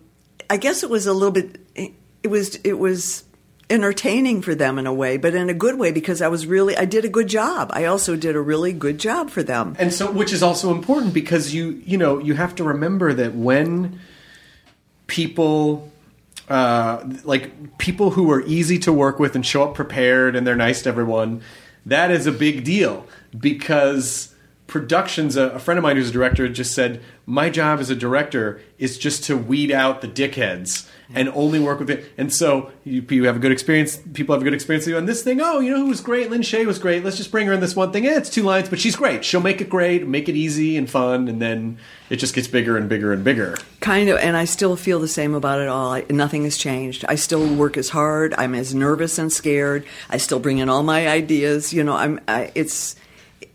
I guess it was a little bit. It was it was entertaining for them in a way, but in a good way because I was really I did a good job. I also did a really good job for them. and so which is also important because you you know you have to remember that when people uh, like people who are easy to work with and show up prepared and they're nice to everyone that is a big deal because productions a, a friend of mine who's a director just said my job as a director is just to weed out the dickheads and only work with it and so you, you have a good experience people have a good experience with you on this thing oh you know who was great Lin Shaye was great let's just bring her in this one thing yeah it's two lines but she's great she'll make it great make it easy and fun and then it just gets bigger and bigger and bigger Kind of, and I still feel the same about it all. I, nothing has changed. I still work as hard. I'm as nervous and scared. I still bring in all my ideas. You know, I'm. I, it's.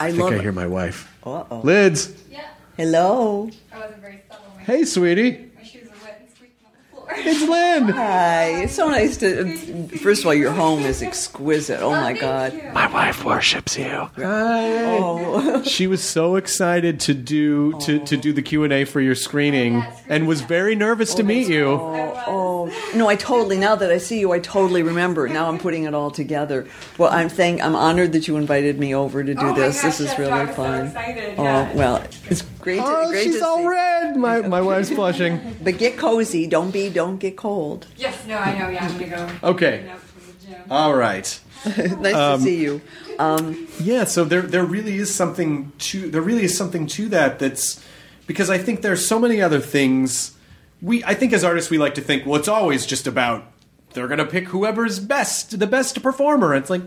I, love. it. my wife Uh-oh. lids Yeah, Hello. I wasn't very subtle. Hey sweetie my shoes are wet and squeaking on the floor. It's Lin Hi. It's so nice to. First of all, your home is exquisite. Oh my God. my wife worships you Hi. oh. she was so excited to do to, oh. to do the q&a for your screening oh, and was very nervous oh, to meet you Oh no! I totally. Now that I see you, I totally remember. Now I'm putting it all together. Well, I'm thank. I'm honored that you invited me over to do Oh this. gosh, this is really I was so fun. excited, Oh well, it's great. To, oh great she's to all see. red my, my wife's blushing But get cozy. Don't be. Don't get cold. Yes, no, I know. Yeah, I'm gonna go. Okay. clean up from the gym. all right nice Um, to see you. Um, Yeah, so there there really is something to there really is something to that that's because I think there's so many other things we I think as artists we like to think well it's always just about they're going to pick whoever's best the best performer it's like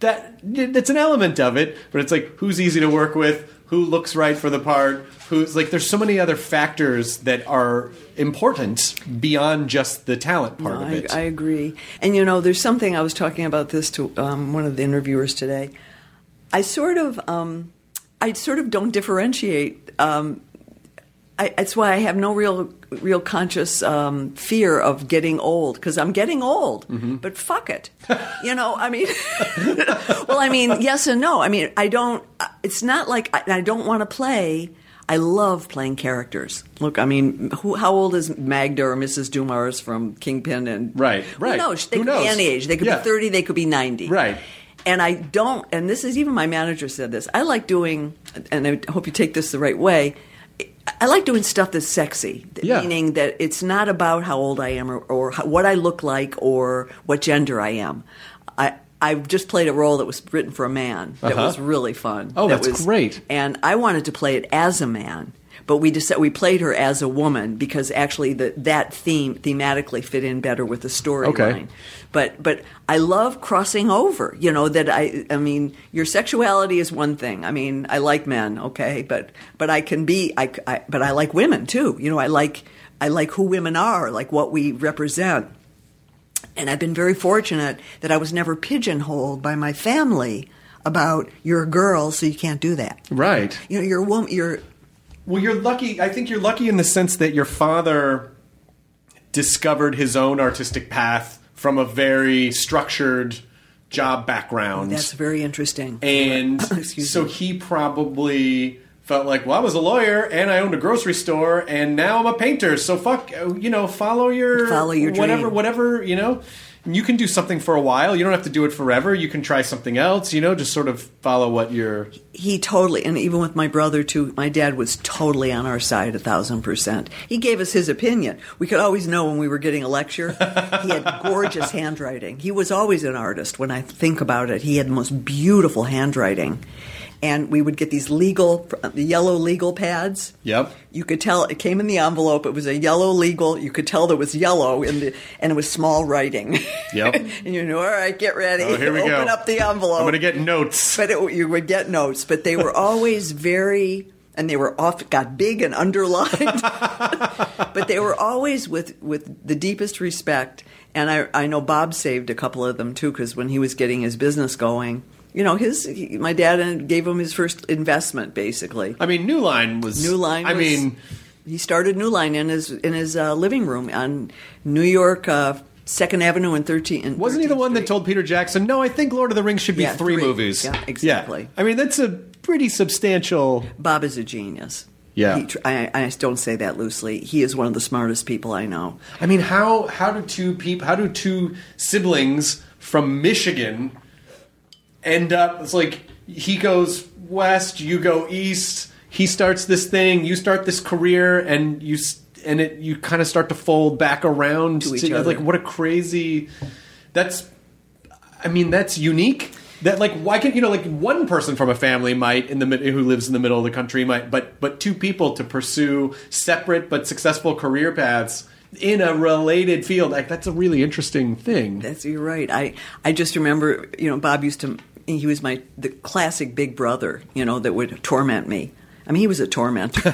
that it's an element of it but it's like who's easy to work with who looks right for the part, who's like there's so many other factors that are important beyond just the talent part No, of I, it. I agree. And you know, there's something I was talking about this to um, one of the interviewers today. I sort of, um, I sort of don't differentiate. Um, I, that's why I have no real, real conscious um, fear of getting old because I'm getting old. Mm-hmm. But fuck it, you know. I mean, well, I mean, yes and no. I mean, I don't. uh, It's not like I, I don't want to play. I love playing characters. Look, I mean, who, how old is Magda or Mrs. Dumars from Kingpin? And Right, who right. knows? They Who could knows? be any age. They could Yeah. be thirty. They could be ninety. Right. And I don't. And this is even my manager said this. I like doing, and I hope you take this the right way. I like doing stuff that's sexy, Yeah. meaning that it's not about how old I am or, or how, what I look like or what gender I am. I I've just played a role that was written for a man that Uh-huh. was really fun. Oh, That that's was- great. And I wanted to play it as a man, but we decided we played her as a woman because actually the, that theme thematically fit in better with the storyline. Okay. But but I love crossing over. You know that I I mean your sexuality is one thing. I mean I like men, okay, but but I can be I, I but I like women too. You know I like I like who women are, like what we represent. And I've been very fortunate that I was never pigeonholed by my family about you're a girl, so you can't do that. right. You know, you're a woman. You're Well, you're lucky. I think you're lucky in the sense that your father discovered his own artistic path from a very structured job background. that's very interesting. and so me. he probably felt like, well, I was a lawyer and I owned a grocery store, and now I'm a painter. So fuck, you know, follow your Follow your whatever, dream. whatever, you know. You can do something for a while. You don't have to do it forever. You can try something else. You know, just sort of follow what you're. he totally, and even with my brother too, my dad was totally on our side, a thousand percent. He gave us his opinion. We could always know when we were getting a lecture. he had gorgeous handwriting. He was always an artist. When I think about it, he had the most beautiful handwriting. And we would get these legal, the yellow legal pads. Yep. You could tell it came in the envelope. It was a yellow legal. You could tell there was yellow in the, and it was small writing. Yep. and you know, all right, get ready. Oh, here we Open go. up the envelope I'm going to get notes. but it, you would get notes, but they were always very, and they were off got big and underlined, but they were always with with the deepest respect. And I I know Bob saved a couple of them too because when he was getting his business going, you know, his he, my dad gave him his first investment basically. I mean, New Line was. New Line. I was- mean, he started New Line in his in his uh, living room on New York uh, Second Avenue and Thirteen. and wasn't he the 13th one that told Peter Jackson, "No, I think Lord of the Rings should be Yeah, three, three. movies"? Yeah, exactly. I mean, that's a pretty substantial. Bob is a genius. Yeah. He I, I don't say that loosely. He is one of the smartest people I know. I mean, how how do two people, how do two siblings from Michigan end up? It's like he goes west, you go east. He starts this thing, you start this career, and you and it you kind of start to fold back around To each other. Like what a crazy. That's, I mean, that's unique. That like why can't you know like one person from a family might in the who lives in the middle of the country might but but two people to pursue separate but successful career paths in a related field like that's a really interesting thing. That's you're right. I I just remember, you know, Bob used to. He was my the classic big brother, you know, that would torment me. I mean, he was a tormentor.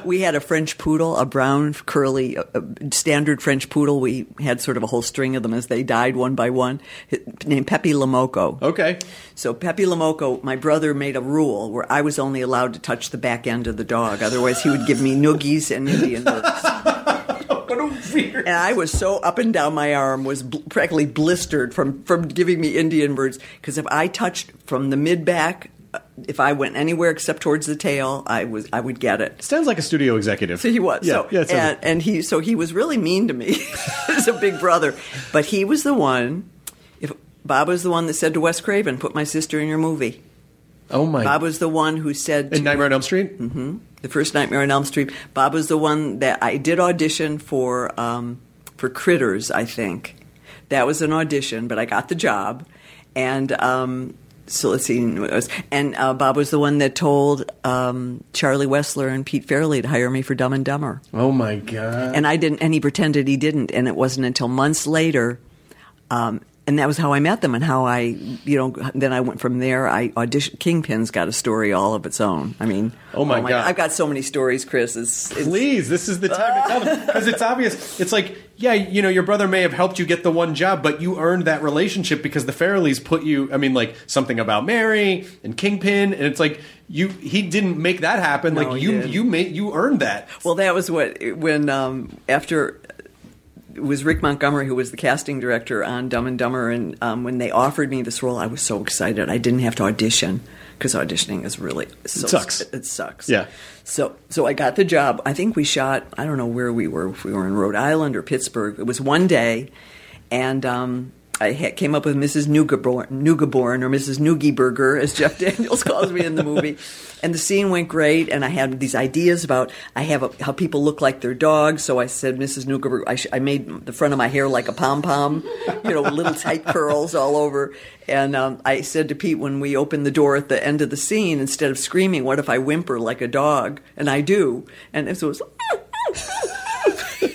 we had a French poodle, a brown, curly, uh, uh, standard French poodle. We had sort of a whole string of them as they died one by one, named Pepe Le Moko. Okay. So Pepe Le Moko, my brother made a rule where I was only allowed to touch the back end of the dog. Otherwise, he would give me noogies and Indian birds. What a weird. And I was so up and down my arm was bl- practically blistered from from giving me Indian birds because if I touched from the mid back, uh, if I went anywhere except towards the tail, I was I would get it. Sounds like a studio executive. So he was. Yeah, so, yeah, it sounds- and, and he so he was really mean to me as a big brother. But he was the one. If Bob was the one that said to Wes Craven, "Put my sister in your movie." oh my. Bob was the one who said in Nightmare on Elm Street. Mm-hmm. The first Nightmare on Elm Street. Bob was the one that I did audition for um, for Critters. I think that was an audition, but I got the job. And um, so let's see, what it was- and uh, Bob was the one that told um, Charlie Wessler and Pete Farrelly to hire me for Dumb and Dumber. Oh my god. And I didn't, and he pretended he didn't. And it wasn't until months later. Um, and that was how I met them and how I, you know, then I went from there. I auditioned. Kingpin's got a story all of its own. I mean, Oh my God. I've got so many stories, Chris. It's, it's Please, this is the time to tell them because it's obvious. It's like, yeah, you know, your brother may have helped you get the one job, but you earned that relationship because the Farrellys put you. I mean, like something about Mary and Kingpin, and it's like you. He didn't make that happen. No, like you, didn't. you made you earned that. Well, that was what when um, after it was Rick Montgomery who was the casting director on Dumb and Dumber, and um, when they offered me this role, I was so excited. I didn't have to audition because auditioning is really so, sucks. It sucks. Yeah. So so I got the job. I think we shot. I don't know where we were. If we were in Rhode Island or Pittsburgh. It was one day, and. Um, I ha- came up with Mrs. Neugebauer or Mrs. Noogieburger, as Jeff Daniels calls me in the movie. And the scene went great, and I had these ideas about I have a, how people look like their dogs. So I said, Mrs. Nougaburger, I, sh- I made the front of my hair like a pom pom, you know, little tight curls all over. And um, I said to Pete when we opened the door at the end of the scene, instead of screaming, what if I whimper like a dog? And I do. And so it was.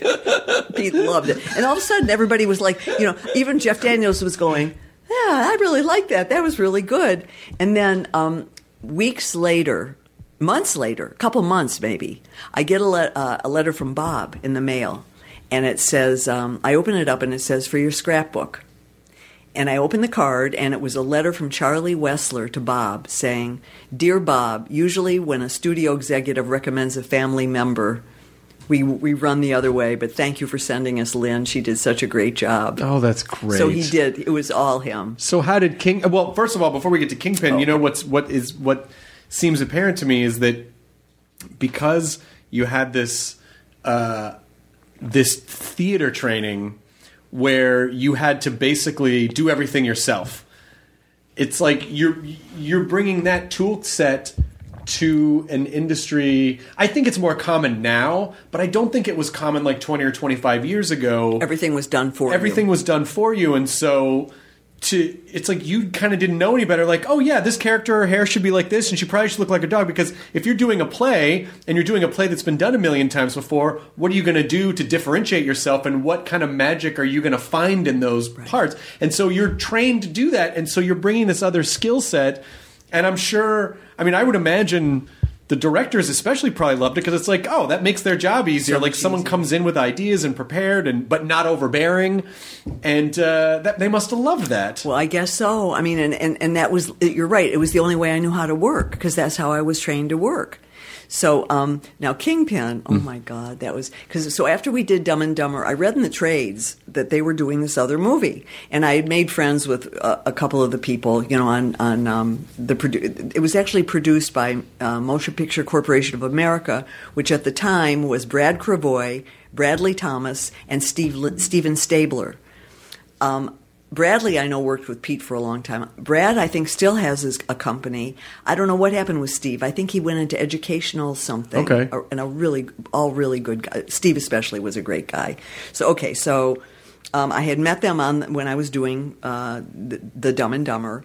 Pete loved it. And all of a sudden, everybody was like, you know, even Jeff Daniels was going, yeah, I really like that. That was really good. And then um, weeks later, months later, a couple months maybe, I get a, le- uh, a letter from Bob in the mail. And it says, um, I open it up and it says, for your scrapbook. And I opened the card, and it was a letter from Charlie Wessler to Bob saying, Dear Bob, usually when a studio executive recommends a family member, we, we run the other way, but thank you for sending us Lin. She did such a great job. Oh, that's great. So he did. It was all him. So how did King? Well, first of all, before we get to Kingpin, you know what's what is what seems apparent to me is that because you had this uh, this theater training where you had to basically do everything yourself. It's like you're you're bringing that tool set to an industry. I think it's more common now, but I don't think it was common like 20 or 25 years ago Everything was done for everything you. was done for you and so to it's like you kind of didn't know any better like oh yeah this character her hair should be like this and she probably should look like a dog because if you're doing a play and you're doing a play that's been done a million times before what are you going to do to differentiate yourself and what kind of magic are you going to find in those parts and so you're trained to do that and so you're bringing this other skill set and i'm sure i mean i would imagine the directors especially probably loved it because it's like oh that makes their job easier like someone comes in with ideas and prepared and but not overbearing and uh, that they must have loved that Well, I guess so. I mean, and, and, and that was, you're right. It was the only way I knew how to work because that's how I was trained to work. So um, now Kingpin, oh my God, that was because so after we did Dumb and Dumber, I read in the trades that they were doing this other movie, and I had made friends with a, a couple of the people, you know, on on um, the produ- it was actually produced by uh, Motion Picture Corporation of America, which at the time was Brad Krevoy, Bradley Thomas, and Steve Steven Stabler. Um, Bradley, I know, worked with Pete for a long time. Brad, I think, still has his, a company. I don't know what happened with Steve. I think he went into educational something. Okay. A- And a really, all really good guy. Steve, especially, was a great guy. So, okay, so um, I had met them on when I was doing uh, the, the Dumb and Dumber.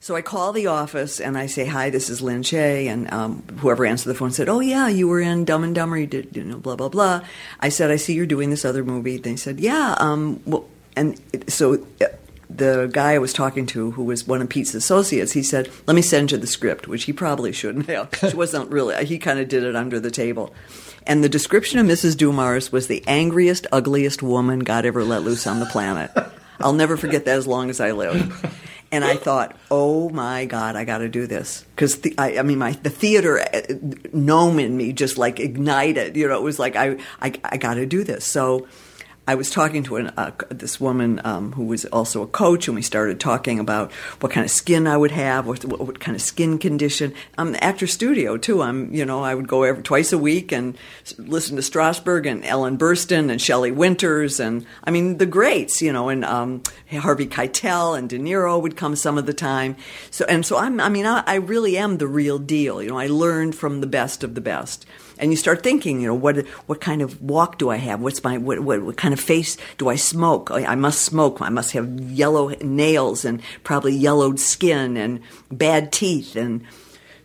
So I call the office and I say, "Hi, this is Lin Shaye," and um, whoever answered the phone said, "Oh yeah, you were in Dumb and Dumber. You did, you know, blah blah blah." I said, "I see you're doing this other movie." They said, "Yeah." Um, well, and so uh, the guy I was talking to, who was one of Pete's associates, he said, "Let me send you the script," which he probably shouldn't have. She wasn't really. He kind of did it under the table. And the description of Mrs. Dumars was the angriest, ugliest woman God ever let loose on the planet. I'll never forget that as long as I live. And I thought, oh my God, I got to do this because I, I mean, my the theater uh, gnome in me just like ignited. You know, it was like I I, I got to do this. So I was talking to an, uh, this woman um, who was also a coach, and we started talking about what kind of skin I would have, what, what, what kind of skin condition. I'm the actor studio too. I'm, you know, I would go every twice a week and listen to Strasberg and Ellen Burstyn and Shelley Winters, and I mean the greats, you know, and um, Harvey Keitel and De Niro would come some of the time. So and so I'm, I mean, I, I really am the real deal. You know, I learned from the best of the best and you start thinking, you know, what what kind of walk do I have? What's my what what, what kind of face do I smoke? I I must smoke. I must have yellow nails and probably yellowed skin and bad teeth. And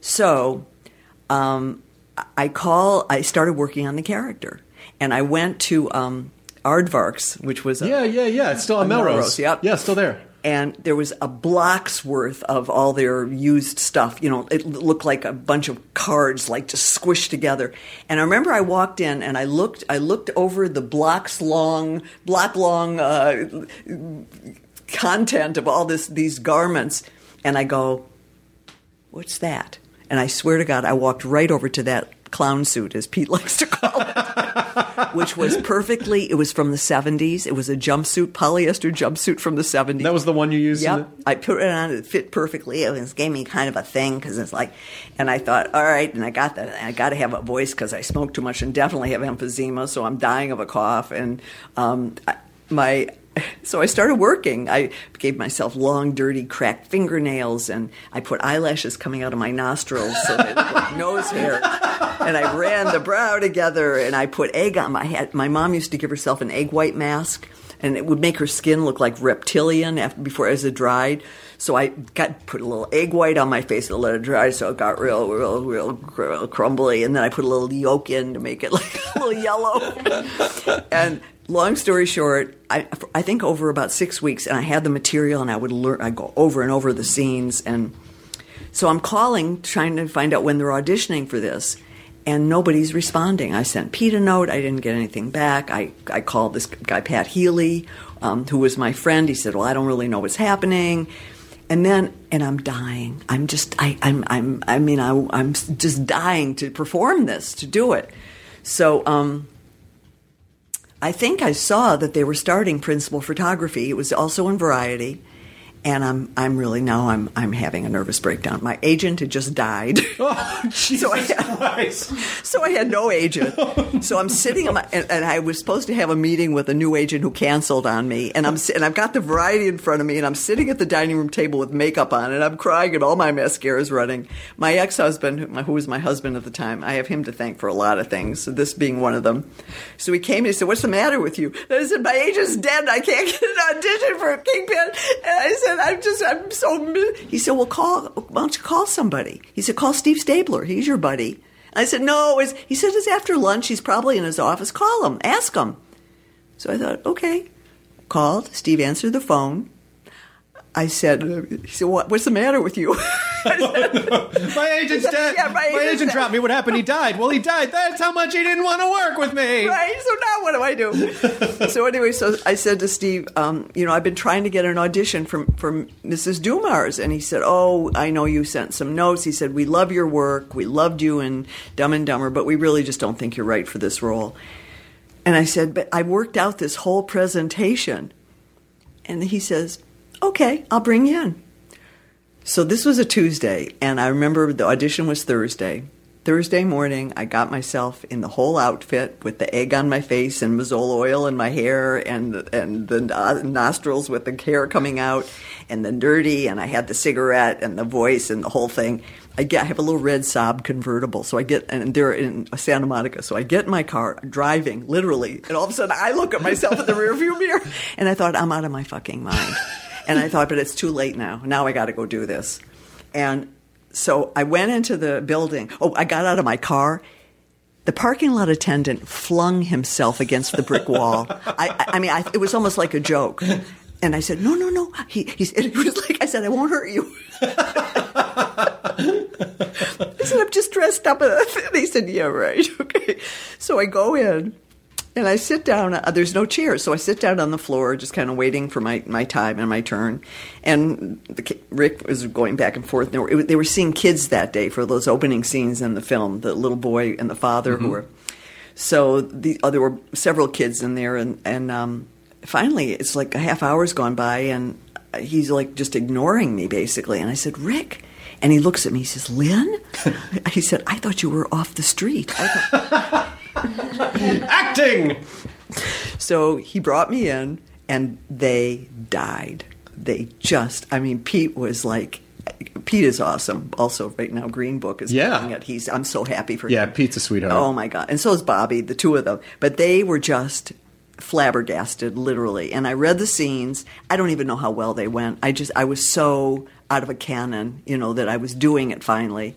so, um, I call. I started working on the character, and I went to. Um, Aardvarks, which was a, Yeah, yeah, yeah. It's still on Melrose. Melrose, yep. Yeah, still there. And there was a block's worth of all their used stuff. You know, it looked like a bunch of cards, like just squished together. And I remember I walked in and I looked, I looked over the blocks long, block long uh, content of all this these garments, and I go, "What's that?" And I swear to God, I walked right over to that clown suit, as Pete likes to call it, which was perfectly. It was from the seventies. It was a jumpsuit, polyester jumpsuit from the seventies. That was the one you used. Yep, I put it on. It fit perfectly. It was gave me kind of a thing because it's like, and I thought, all right, and I got that. I got to have a voice because I smoke too much and definitely have emphysema, so I'm dying of a cough. And um, I, my, so I started working. I gave myself long, dirty, cracked fingernails, and I put eyelashes coming out of my nostrils so they looked like nose hair. And I ran the brow together, and I put egg on my head. My mom used to give herself an egg white mask and it would make her skin look like reptilian after before as it dried. So I got put a little egg white on my face and let it dry, so it got real, real, real, real crumbly. And then I put a little yolk in to make it like a little yellow. and long story short, I, I think over about six weeks, and I had the material, and I would learn. I go over and over the scenes, and so I'm calling, trying to find out when they're auditioning for this, and nobody's responding. I sent Pete a note. I didn't get anything back. I, I called this guy, Pat Healy, um, who was my friend. He said, Well, I don't really know what's happening. And then, and I'm dying. I'm just, I, I'm, I'm, I mean, I, I'm just dying to perform this, to do it. So, um, I think I saw that they were starting principal photography. It was also in Variety, and I'm I'm really now I'm I'm having a nervous breakdown. My agent had just died. Oh, Jesus So I had- Christ. So I had no agent. Oh, so I'm sitting, on my, and, and I was supposed to have a meeting with a new agent who canceled on me. And I'm and I've got the variety in front of me, and I'm sitting at the dining room table with makeup on, and I'm crying, and all my mascara is running. My ex-husband, who who was my husband at the time, I have him to thank for a lot of things. So this being one of them. So he came and he said, "What's the matter with you?" And I said, "My agent's dead. I can't get an audition for Kingpin." And I said, "I'm just, I'm so." mi-" He said, "Well, call. Why don't you call somebody?" He said, "Call Steve Stabler. He's your buddy." I said, "No." He said, "It's after lunch. He's probably in his office. Call him. Ask him." So I thought, okay. Called. Steve answered the phone. I said, he said, what, what's the matter with you? My agent's dead. Yeah, my my agent dropped me. What happened? He died. Well, he died. That's how much he didn't want to work with me. right? So now what do I do? so anyway, so I said to Steve, um, you know, I've been trying to get an audition from from Mrs. Dumars, and he said, oh, I know you sent some notes. He said, we love your work, we loved you in Dumb and Dumber, but we really just don't think you're right for this role. And I said, but I worked out this whole presentation, and he says, okay, I'll bring you in. So this was a Tuesday, and I remember the audition was Thursday. Thursday morning, I got myself in the whole outfit with the egg on my face and Mazola oil in my hair and and the nostrils with the hair coming out and the dirty, and I had the cigarette and the voice and the whole thing. I get I have a little red Saab convertible, so I get and they're in Santa Monica, so I get in my car driving literally, and all of a sudden I look at myself in the rearview mirror, and I thought I'm out of my fucking mind. And I thought, but it's too late now. Now I got to go do this. And so I went into the building. Oh, I got out of my car. The parking lot attendant flung himself against the brick wall. I, I, mean, I, it was almost like a joke. And I said, no, no, no. He, he, it was like, I said, I won't hurt you. I said, I'm just dressed up. And he said, yeah, right. Okay. So I go in and I sit down. Uh, there's no chairs. So I sit down on the floor, just kind of waiting for my, my time and my turn. And the, Rick was going back and forth. They were, it they were seeing kids that day for those opening scenes in the film, the little boy and the father who were. So the, oh, there were several kids in there. And, and um, finally, it's like a half hour's gone by, and he's like just ignoring me, basically. And I said, Rick. And he looks at me. He says, "Lin," he said, "I thought you were off the street." Acting. so he brought me in, and they died. They just, I mean, Pete was like, Pete is awesome. Also, right now, Green Book is Yeah. doing it. He's, I'm so happy for Yeah, him. Pete's a sweetheart. Oh my god! And so is Bobby, the two of them. But they were just flabbergasted, literally. And I read the scenes. I don't even know how well they went. I just, I was so out of a cannon, you know, that I was doing it finally.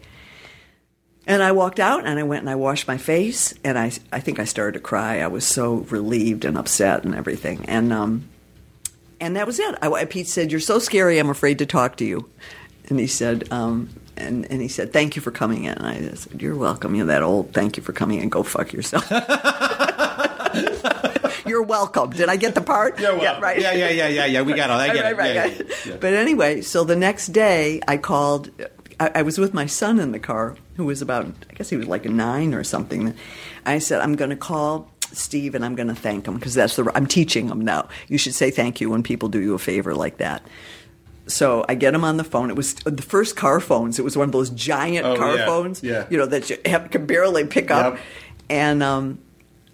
And I walked out and I went and I washed my face and I, I think I started to cry. I was so relieved and upset and everything. And, um, and that was it. I, Pete said, You're so scary, I'm afraid to talk to you. And he said, um, and, and he said, Thank you for coming in. And I said, You're welcome. You know, that old thank you for coming in, go fuck yourself. You're welcome. Did I get the part? Yeah, well, yeah, right. Yeah, yeah, yeah, yeah, yeah. We got all. I get right, it. right, Yeah, right. yeah, yeah. But anyway, so the next day I called. I, I was with my son in the car, who was about, I guess he was like a nine or something. I said, I'm going to call Steve and I'm going to thank him because that's the. I'm teaching him now. You should say thank you when people do you a favor like that. So I get him on the phone. It was the first car phones. It was one of those giant Oh, car yeah, phones, yeah. you know, that you have, can barely pick up. Yep. And um,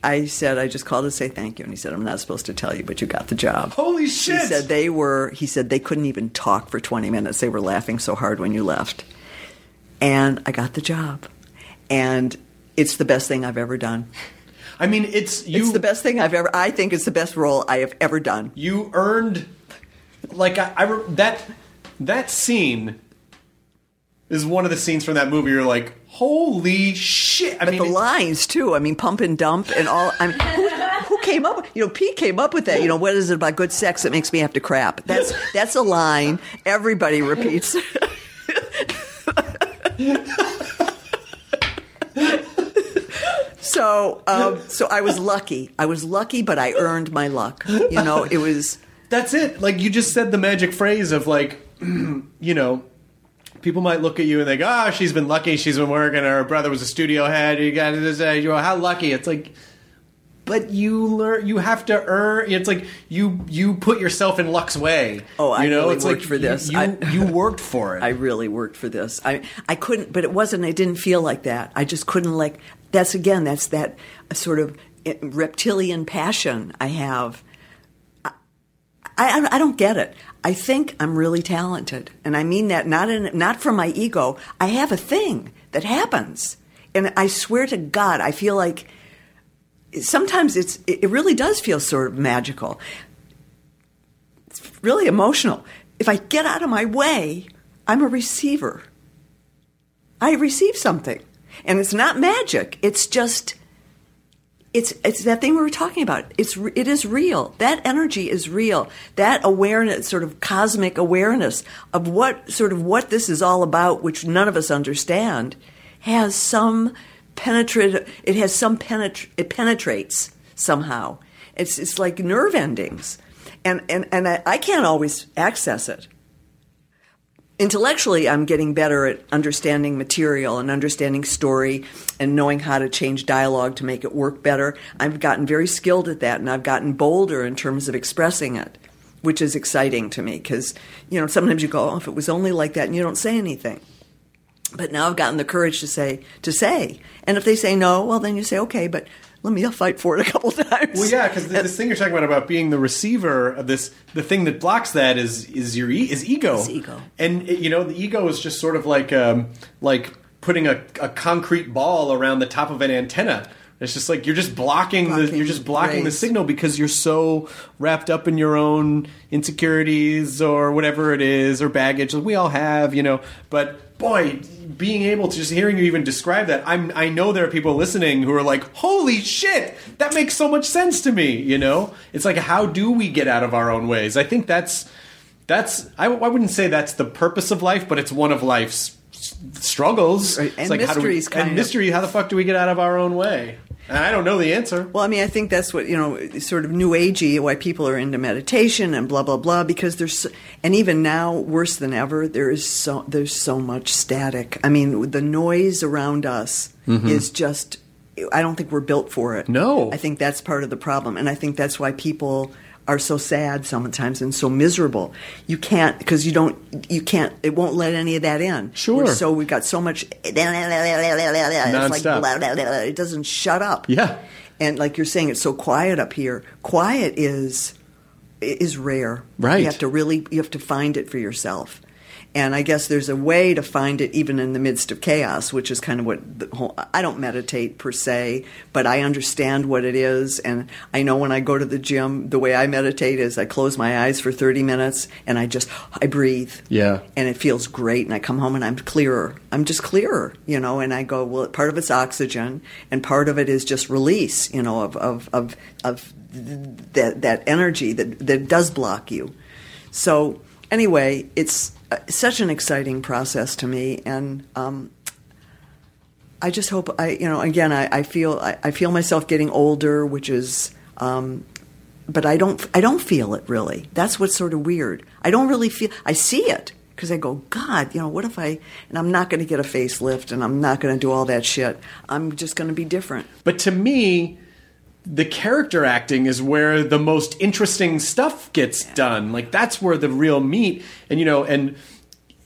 I said, I just called to say thank you. And he said, I'm not supposed to tell you, but you got the job. Holy shit. He said they were. He said they couldn't even talk for 20 minutes. They were laughing so hard when you left. And I got the job, and it's the best thing I've ever done. I mean, it's you. it's the best thing I've ever. I think it's the best role I have ever done. you earned like I, I that that scene is one of the scenes from that movie you're like holy shit i But mean the lines too. I mean, pump and dump and all. I mean, who, who came up? You know, Pete came up with that. You know, what is it about good sex that makes me have to crap? That's that's a line everybody repeats. so, um, so I was lucky. I was lucky, but I earned my luck. You know, it was. that's it like you just said the magic phrase of like you know people might look at you and think oh she's been lucky she's been working her brother was a studio head you got this uh, you know how lucky it's like but you learn you have to earn it's like you you put yourself in luck's way Oh, I you know really it's worked like for this. you, I- you worked for it I really worked for this. I I couldn't, but it wasn't. I didn't feel like that. I just couldn't like. That's again. That's that sort of eh, reptilian passion I have. I, I I don't get it. I think I'm really talented, and I mean that not in not from my ego. I have a thing that happens, and I swear to God, I feel like sometimes it's it really does feel sort of magical It's really emotional. If I get out of my way, I'm a receiver. I receive something. And it's not magic. It's just it's it's that thing we were talking about. It's it is real. That energy is real. That awareness, sort of cosmic awareness of what sort of what this is all about, which none of us understand, has some penetrate. It has some penetra- It penetrates somehow. It's it's like nerve endings, and and and I, I can't always access it intellectually i'm getting better at understanding material and understanding story and knowing how to change dialogue to make it work better. I've gotten very skilled at that and i've gotten bolder in terms of expressing it which is exciting to me because you know sometimes you go oh if it was only like that and you don't say anything. But now i've gotten the courage to say to say. And if they say no well then you say okay but let me fight for it a couple times Well, yeah, because this thing you're talking about about being the receiver of this, the thing that blocks that is is your e- is ego. Is ego. and you know the ego is just sort of like um, like putting a, a concrete ball around the top of an antenna. It's just like you're just blocking, the you're just blocking the signal because you're so wrapped up in your own insecurities or whatever it is or baggage that we all have, you know. But boy, being able to just hearing you even describe that, I'm I know there are people listening who are like, "Holy shit, that makes so much sense to me," you know? It's like how do we get out of our own ways? I think that's that's I, I wouldn't say that's the purpose of life, but it's one of life's struggles. Right, It's and we, mysteries, kind and of. mystery. How the fuck do we get out of our own way? And I don't know the answer. Well, I mean, I think that's what you know, sort of new agey, why people are into meditation and blah blah blah. Because there's, and even now, worse than ever, there is so there's so much static. I mean, the noise around us is just. I don't think we're built for it. Mm-hmm. No. I think that's part of the problem, and I think that's why people are so sad sometimes and so miserable. You can't because you don't. You can't. It won't let any of that in. Sure. We're so we've got so much. It's like Nonstop. blah, blah, blah. It doesn't shut up. Yeah. And like you're saying, it's so quiet up here. Quiet is is rare. Right. You have to really you have to find it for yourself. And I guess there's a way to find it even in the midst of chaos, which is kind of what the whole. I don't meditate per se, but I understand what it is, and I know when I go to the gym, the way I meditate is I close my eyes for 30 minutes and I just I breathe. Yeah. And it feels great, and I come home and I'm clearer. I'm just clearer, you know. And I go, well, part of it's oxygen, and part of it is just release, you know, of of of, of that that energy that that does block you. So anyway, it's such an exciting process to me, and um, I just hope I, you know, again, I, I feel I, I feel myself getting older, which is, um, but I don't I don't feel it really. That's what's sort of weird. I don't really feel. I see it because I go, God, you know, what if I? And I'm not going to get a facelift, and I'm not going to do all that shit. I'm just going to be different. But to me, the character acting is where the most interesting stuff gets done. Like that's where the real meat. And you know, and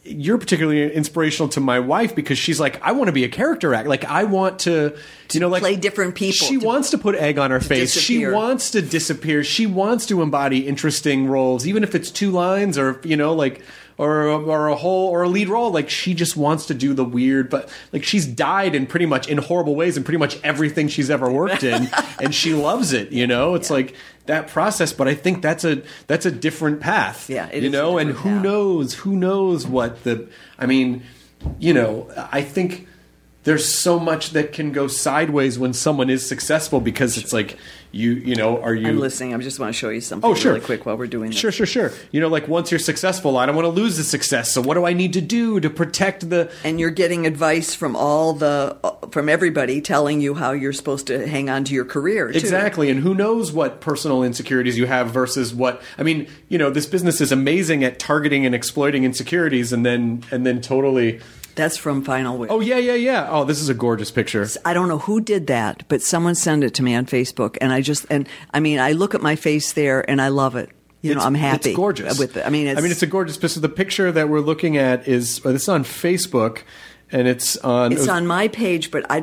you're particularly inspirational to my wife because she's like, I want to be a character act. Like I want to, you know, like play different people, She to- wants to put egg on her face. disappear. She wants to disappear. She wants to embody interesting roles, even if it's two lines or you know, like or or a whole or a lead role. Like she just wants to do the weird, but like she's died in pretty much in horrible ways in pretty much everything she's ever worked in, and she loves it. You know, it's like that process. But I think that's a that's a different path. Yeah, it you know, and who path. knows? Who knows what the? I mean, you know, I think there's so much that can go sideways when someone is successful because it's like you you know are you I'm listening. I just want to show you something Oh, sure. really quick while we're doing this. Sure, sure, sure. You know, like once you're successful, I don't want to lose the success. So what do I need to do to protect the? and you're getting advice from all the uh, from everybody telling you how you're supposed to hang on to your career too. Exactly, and who knows what personal insecurities you have versus what I mean. You know, this business is amazing at targeting and exploiting insecurities, and then and then totally. That's from final wish Oh yeah, yeah, yeah. Oh, this is a gorgeous picture. i don't know who did that but someone sent it to me on facebook and i just and i mean i look at my face there and i love it you know It's- i'm happy It's gorgeous with it i mean it's, I mean, it's a gorgeous picture. The picture that we're looking at is uh, this is on Facebook, and it's on. it's on my page but I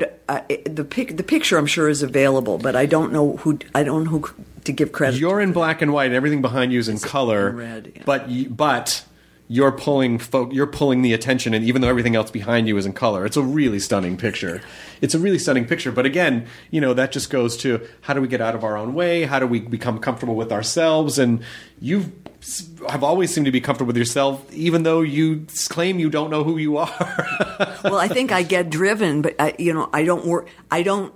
the pic the picture i'm sure is available but i don't know who i don't know who to give credit You're in black and white, and everything behind you is in color. in red, yeah. But but you're pulling fo- you're pulling the attention, and even though everything else behind you is in color, it's a really stunning picture. It's a really stunning picture. But again, you know that just goes to how do we get out of our own way? How do we become comfortable with ourselves? And you have always seemed to be comfortable with yourself, even though you claim you don't know who you are. well, I think I get driven, but I, you know, I don't work. I don't.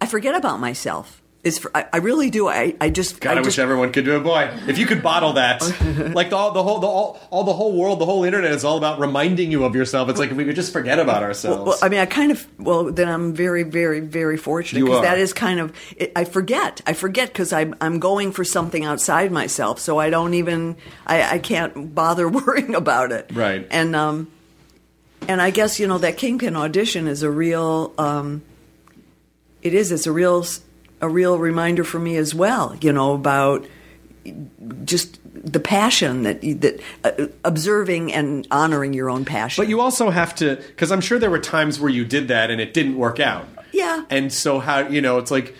I forget about myself. It's for, I, I really do. I, I just. God, I, wish just, everyone could do it. Boy, if you could bottle that, like the, the whole, the all, all the whole world, the whole internet is all about reminding you of yourself. It's like if we could just forget about ourselves. Well, I mean, I kind of. Well, then I'm very, very, very fortunate because that is kind of. It, I forget. I forget because I'm I'm going for something outside myself, so I don't even. I, I can't bother worrying about it. Right. And um, and I guess you know that Kingpin audition is a real. Um, it is. It's a real, a real reminder for me as well. You know about just the passion that that uh, observing and honoring your own passion. but you also have to, because I'm sure there were times where you did that and it didn't work out. Yeah. And so how you know it's like,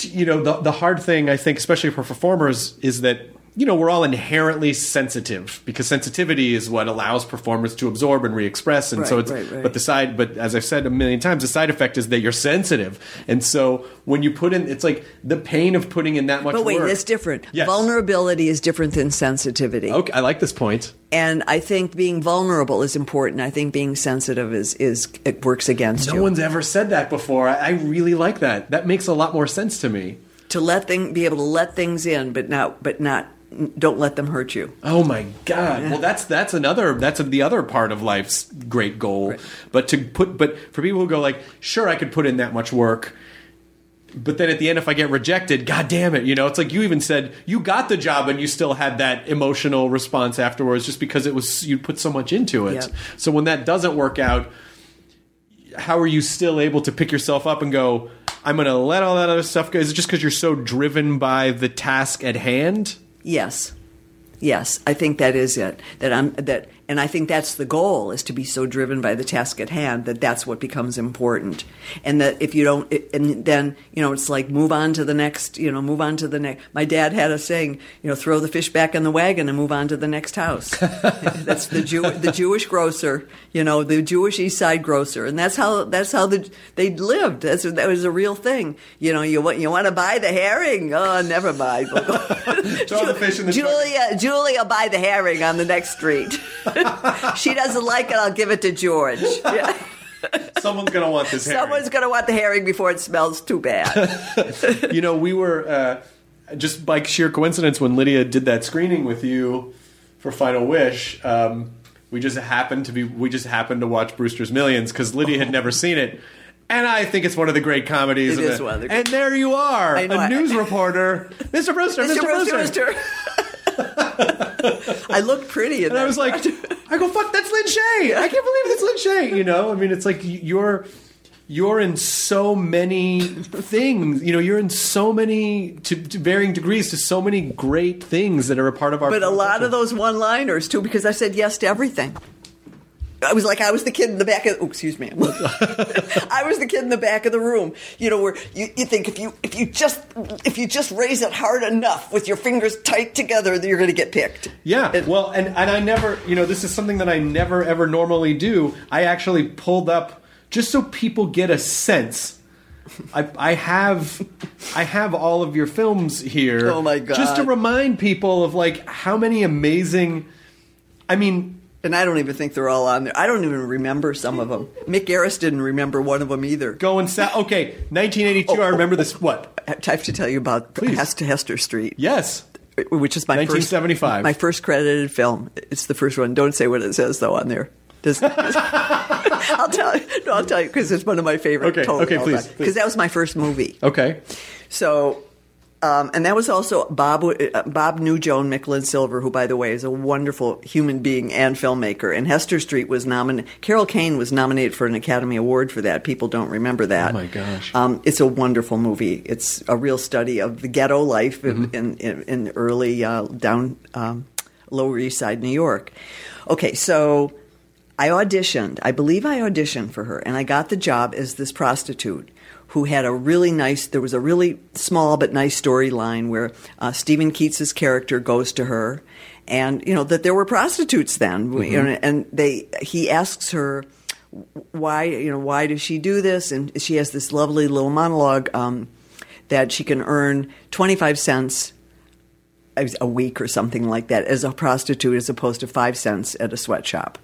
you know, the the hard thing I think, especially for performers, is that. You know, we're all inherently sensitive because sensitivity is what allows performers to absorb and re-express, and so it's. right, right. But the side, but as I've said a million times, the side effect is that you're sensitive, and so when you put in, it's like the pain of putting in that much. But wait, work. that's different. Yes. Vulnerability is different than sensitivity. Okay, I like this point. And I think being vulnerable is important. I think being sensitive is, is it works against No you. one's ever said that before. I, I really like that. That makes a lot more sense to me. to let thing be able to let things in, but not but not don't let them hurt you. Oh my god! Well, that's that's another that's the other part of life's great goal. But to put but for people who go like, sure, I could put in that much work, but then at the end, if I get rejected, god damn it, you know, it's like you even said you got the job and you still had that emotional response afterwards, just because it was you put so much into it. Yep. So when that doesn't work out, how are you still able to pick yourself up and go? I'm going to let all that other stuff go. Is it just because you're so driven by the task at hand? Yes. Yes, I think that is it. That I'm that And I think that's the goal is to be so driven by the task at hand that that's what becomes important. And that if you don't, and then, you know, it's like move on to the next, you know, move on to the next. My dad had a saying, you know, throw the fish back in the wagon and move on to the next house. that's the Jew, the Jewish grocer, you know, the Jewish East Side grocer. And that's how, that's how the, they lived. That's, that was a real thing. You know, you want, you want to buy the herring? Oh, never mind. Throw the fish in the Julia, Julia, buy the herring on the next street. she doesn't like it. I'll give it to George. Yeah. Someone's gonna want this. herring. Someone's going to want the herring before it smells too bad. you know, we were uh, just by sheer coincidence when Lydia did that screening with you for Final Wish. Um, we just happened to be we just happened to watch Brewster's Millions because Lydia had never seen it. And I think it's one of the great comedies. It of is one of the- And there you are, a I- news reporter, Mr. Brewster, Mr. Mr. Brewster. Brewster. I looked pretty And I was like. I go, fuck, that's Lin Shaye. I can't believe it's Lin Shaye. You know, I mean, it's like you're you're in so many things. You know, you're in so many to, to varying degrees to so many great things that are a part of our. but a lot of those one-liners too, because I said yes to everything. I was like I was the kid in the back of. Oh, excuse me. I was the kid in the back of the room. You know, where you, you think if you if you just if you just raise it hard enough with your fingers tight together, that you're going to get picked. Yeah, It- well, and and I never, you know, this is something that I never ever normally do. I actually pulled up just so people get a sense. I, I have I have all of your films here. Oh, my God. Just to remind people of like how many amazing. I mean, And I don't even think they're all on there. I don't even remember some of them. Mick Garris didn't remember one of them either. going south. Okay, 1982. I remember this. What? I have to tell you about Please. Hester, Hester Street, Yes. which is my 1975. first my first credited film. It's the first one. Don't say what it says though on there. Does, I'll tell you. No, I'll tell you because it's one of my favorite. Okay, okay, please, please. Because that was my first movie. Okay. So, um, and that was also Bob uh, Bob knew Joan Micklin Silver, who, by the way, is a wonderful human being and filmmaker. And Hester Street was nominated. Carol Kane was nominated for an Academy Award for that. People don't remember that. Oh, my gosh. Um, it's a wonderful movie. It's a real study of the ghetto life in, Mm-hmm. in, in, in early uh, down um, Lower East Side New York. Okay, so I auditioned. I believe I auditioned for her, and I got the job as this prostitute who had a really nice. There was a really small but nice storyline where uh, Steven Keats's character goes to her, and you know that there were prostitutes then, you know, and they he asks her why you know why does she do this, and she has this lovely little monologue um, that she can earn twenty five cents a week or something like that as a prostitute as opposed to five cents at a sweatshop.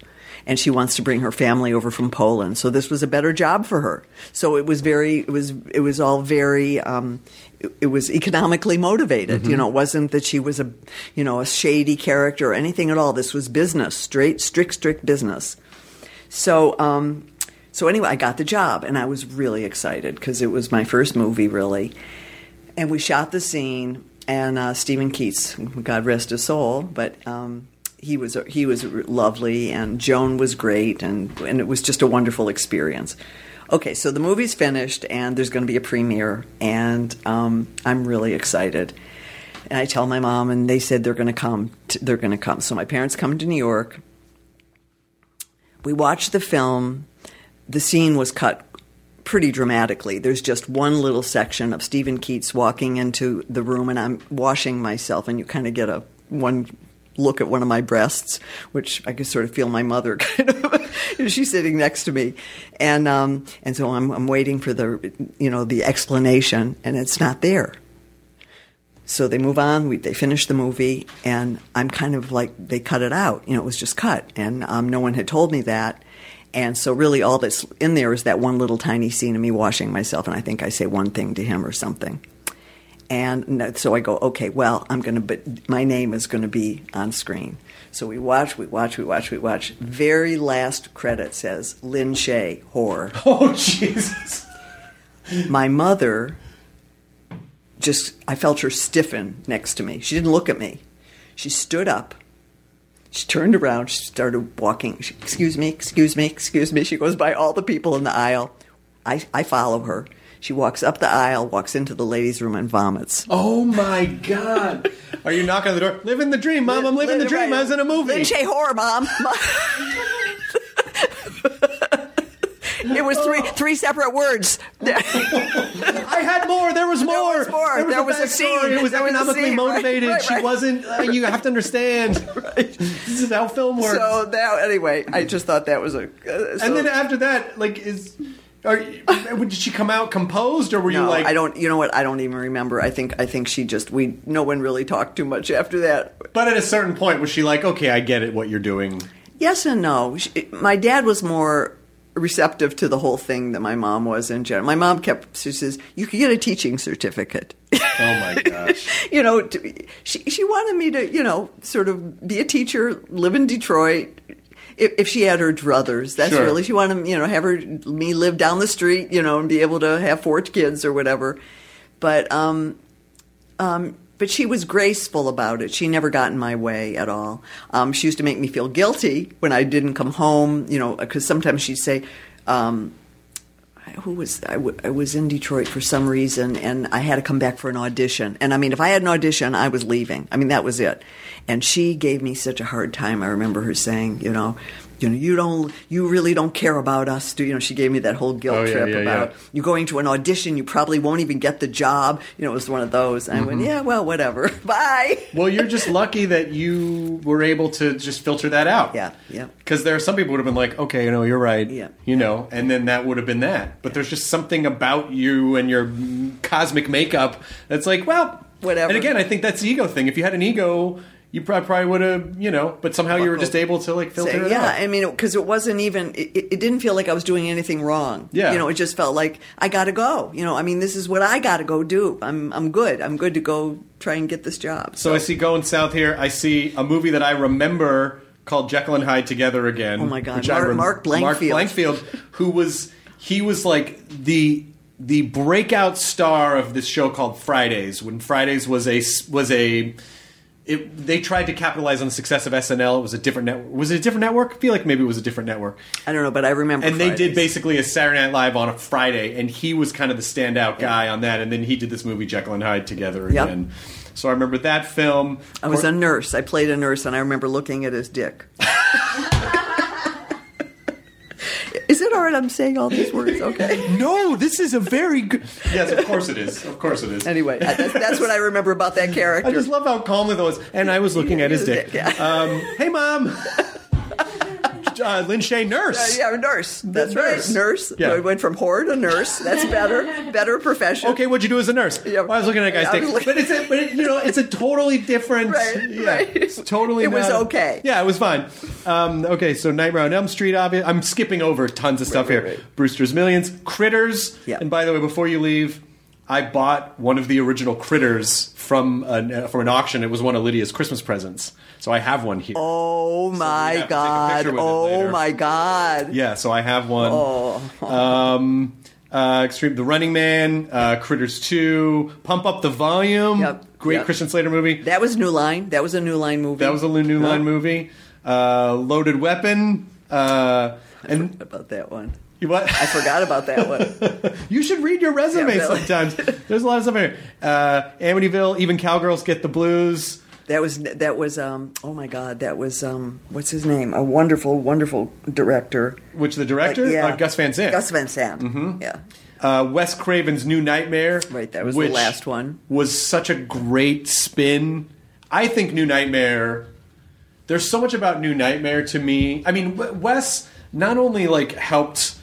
And she wants to bring her family over from Poland, so this was a better job for her. So it was very, it was, it was all very, um, it, it was economically motivated. You know, it wasn't that she was a, you know, a shady character or anything at all. This was business, straight, strict, strict business. So, um, so anyway, I got the job, and I was really excited because it was my first movie, really. And we shot the scene, and uh, Steven Keats, God rest his soul, but um, he was he was lovely, and Joan was great, and and it was just a wonderful experience. Okay, so the movie's finished, and there's going to be a premiere, and um, I'm really excited. And I tell my mom, and they said they're going to come. t they're going to come. So my parents come to New York. We watch the film. The scene was cut pretty dramatically. There's just one little section of Steven Keats walking into the room, and I'm washing myself, and you kind of get a one look at one of my breasts, which I could sort of feel my mother kind of. she's sitting next to me, and um, and so I'm, I'm waiting for the you know the explanation, and it's not there. So they move on. We, they finish the movie, and I'm kind of like they cut it out. You know, it was just cut, and um, no one had told me that. And so, really, all that's in there is that one little tiny scene of me washing myself, and I think I say one thing to him or something. And so I go, okay, well, I'm going to, but my name is going to be on screen. So we watch, we watch, we watch, we watch. Very last credit says Lin Shaye, horror. Oh Jesus! My mother just, I felt her stiffen next to me. She didn't look at me. She stood up. She turned around. She started walking. She, excuse me, excuse me, excuse me. She goes by all the people in the aisle. I, I follow her. She walks up the aisle, walks into the ladies' room, and vomits. Oh my God! Are you knocking on the door? Living the dream, mom. I'm living the dream. I was in a movie. Lin Shaye horror, mom. it was three three separate words. I had more. There was more. was more. There was a backstory. scene. It was There was a economically scene. Right, motivated. right, She right. wasn't. Uh, you have to understand. This is how film works. so that anyway, I just thought that was a. Uh, so- and then after that, like, is are, did she come out composed, or were you like? I don't. You know what? I don't even remember. I think. I think she just. We. No one really talked too much after that. But at a certain point, was she like, okay, I get it, what you're doing? Yes and no. She, my dad was more receptive to the whole thing than my mom was in general. My mom kept. She says you could get a teaching certificate. Oh my gosh. you know, to, she she wanted me to, you know, sort of be a teacher, live in Detroit. If, if she had her druthers, that's Sure. really she wanted, you know, have her me live down the street, you know, and be able to have four kids or whatever. But um, um, but she was graceful about it. She never got in my way at all. Um, she used to make me feel guilty when I didn't come home, you know, because sometimes she'd say. Um, who was I, w- I was in Detroit for some reason and I had to come back for an audition. And I mean, if I had an audition, I was leaving. I mean, that was it. And she gave me such a hard time. I remember her saying, you know, you know, you don't, you really don't care about us. Do you know? She gave me that whole guilt Oh, yeah, trip yeah, about yeah. you going to an audition. You probably won't even get the job. You know, it was one of those. And I Mm-hmm. went, yeah, well, whatever. Bye. Well, you're just lucky that you were able to just filter that out. Yeah, yeah. Because there are some people would have been like, okay, you know, you're right. Yeah. You know, and then that would have been that. But there's just something about you and your cosmic makeup that's like, well, Whatever. And again, I think that's the ego thing. If you had an ego, you probably would have, you know, but somehow you were just able to like filter it yeah, out. I mean, because it wasn't even. It, it it didn't feel like I was doing anything wrong. Yeah. you know, it just felt like I got to go. You know, I mean, this is what I got to go do. I'm I'm good. I'm good to go try and get this job. So I see going south here. I see a movie that I remember called Jekyll and Hyde Together Again. Oh my God. which I Mark- rem- Mark Mark Blankfield. Blankfield, who was he was like the the breakout star of this show called Fridays. When Fridays was a was a it, they tried to capitalize on the success of SNL. It was a different network. Was it a different network? I feel like maybe it was a different network. I don't know, but I remember. And they did basically a Saturday Night Live on a Friday, and he was kind of the standout guy on that. And then he did this movie Jekyll and Hyde together Yep. again. So I remember that film. I was a nurse. I played a nurse, and I remember looking at his dick. is it all right? I'm saying all these words. Okay. No, this is a very good. Yes, of course it is. Of course it is. Anyway, that's, that's what I remember about that character. I just love how calmly that was. And I was looking at his dick. Yeah. Um, hey, mom. Uh, Lin Shaye, nurse. Uh, yeah, nurse. That's nurse. right, nurse. Yeah. So I went from whore to nurse. That's better, better profession. Okay, what'd you do as a nurse? Yeah. Well, I was looking at a guy's I dick, was looking- but it's a, but it, you know, it's a totally different. Right, yeah, right. It's totally. It was not- okay. Yeah, it was fine. Um, okay, so Nightmare on Elm Street. Obvious. I'm skipping over tons of stuff right, here. right. Brewster's Millions, Critters. Yeah. And by the way, before you leave. I bought one of the original critters from an, uh, from an auction. It was one of Lydia's Christmas presents, so I have one here. Oh my have to take a god! picture with it Oh my god! Yeah, so I have one. Oh. Um, uh, Extreme, The Running Man, uh, Critters 2, Pump Up the Volume. Yep, Great yep. Christian Slater movie. That was New Line. That was a New Line movie. That was a New Line movie. Uh, Loaded Weapon. Uh, and About that one, you what? I forgot about that one. you should read your resume Yeah, really. sometimes. There's a lot of stuff in here. Uh, Amityville, Even Cowgirls Get the Blues. That was that was um oh my god that was um what's his name a wonderful wonderful director Which the director? Like, yeah. Uh, Gus Van Sant. Gus Van Sant mm-hmm. yeah uh, Wes Craven's New Nightmare. Right, that was the last one. Was such a great spin. I think New Nightmare. There's so much about New Nightmare to me. I mean, Wes not only like helped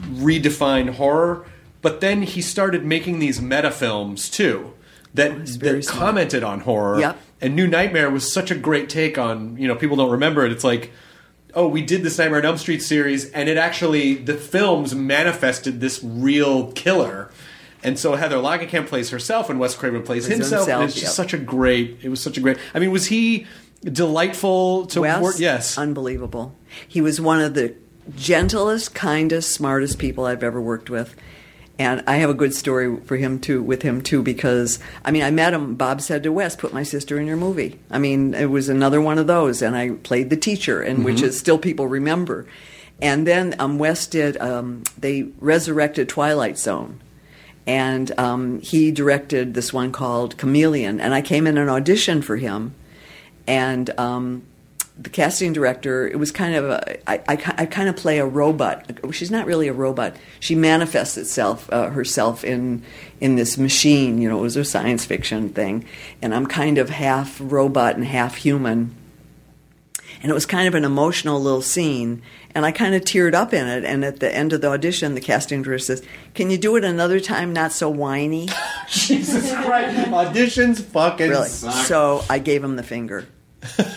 redefine horror, but then he started making these meta films too that that smart. commented on horror. Yep. And New Nightmare was such a great take on. You know, people don't remember it. It's like oh, we did this Nightmare on Elm Street series, and it actually the films manifested this real killer. And so Heather Langenkamp plays herself, and Wes Craven plays Plays himself. and it's just yep. such a great. It was such a great. I mean, was he delightful to Wes, work? Yes. unbelievable he was one of the gentlest kindest smartest people I've ever worked with and I have a good story for him too with him too because I mean I met him Bob said to Wes put my sister in your movie I mean it was another one of those and I played the teacher and which Mm-hmm. is still people remember and then um, Wes did um, they resurrected Twilight Zone and um, he directed this one called Chameleon, and I came in an audition for him, and. The casting director, it was kind of a, I, I, I kind of play a robot. She's not really a robot. She manifests itself uh, herself in in this machine. You know, it was a science fiction thing, and I'm kind of half robot and half human. And it was kind of an emotional little scene, and I kind of teared up in it. And at the end of the audition, the casting director says, "Can you do it another time, not so whiny?" Jesus Christ. Auditions fucking Really. suck. So I gave him the finger.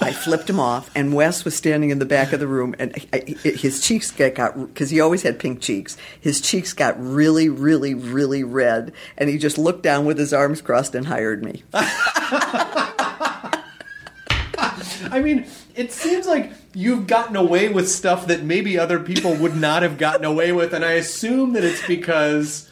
I flipped him off, and Wes was standing in the back of the room, and I, his cheeks got because he always had pink cheeks. His cheeks got really, really, really red, and he just looked down with his arms crossed and hired me. I mean, it seems like you've gotten away with stuff that maybe other people would not have gotten away with, and I assume that it's because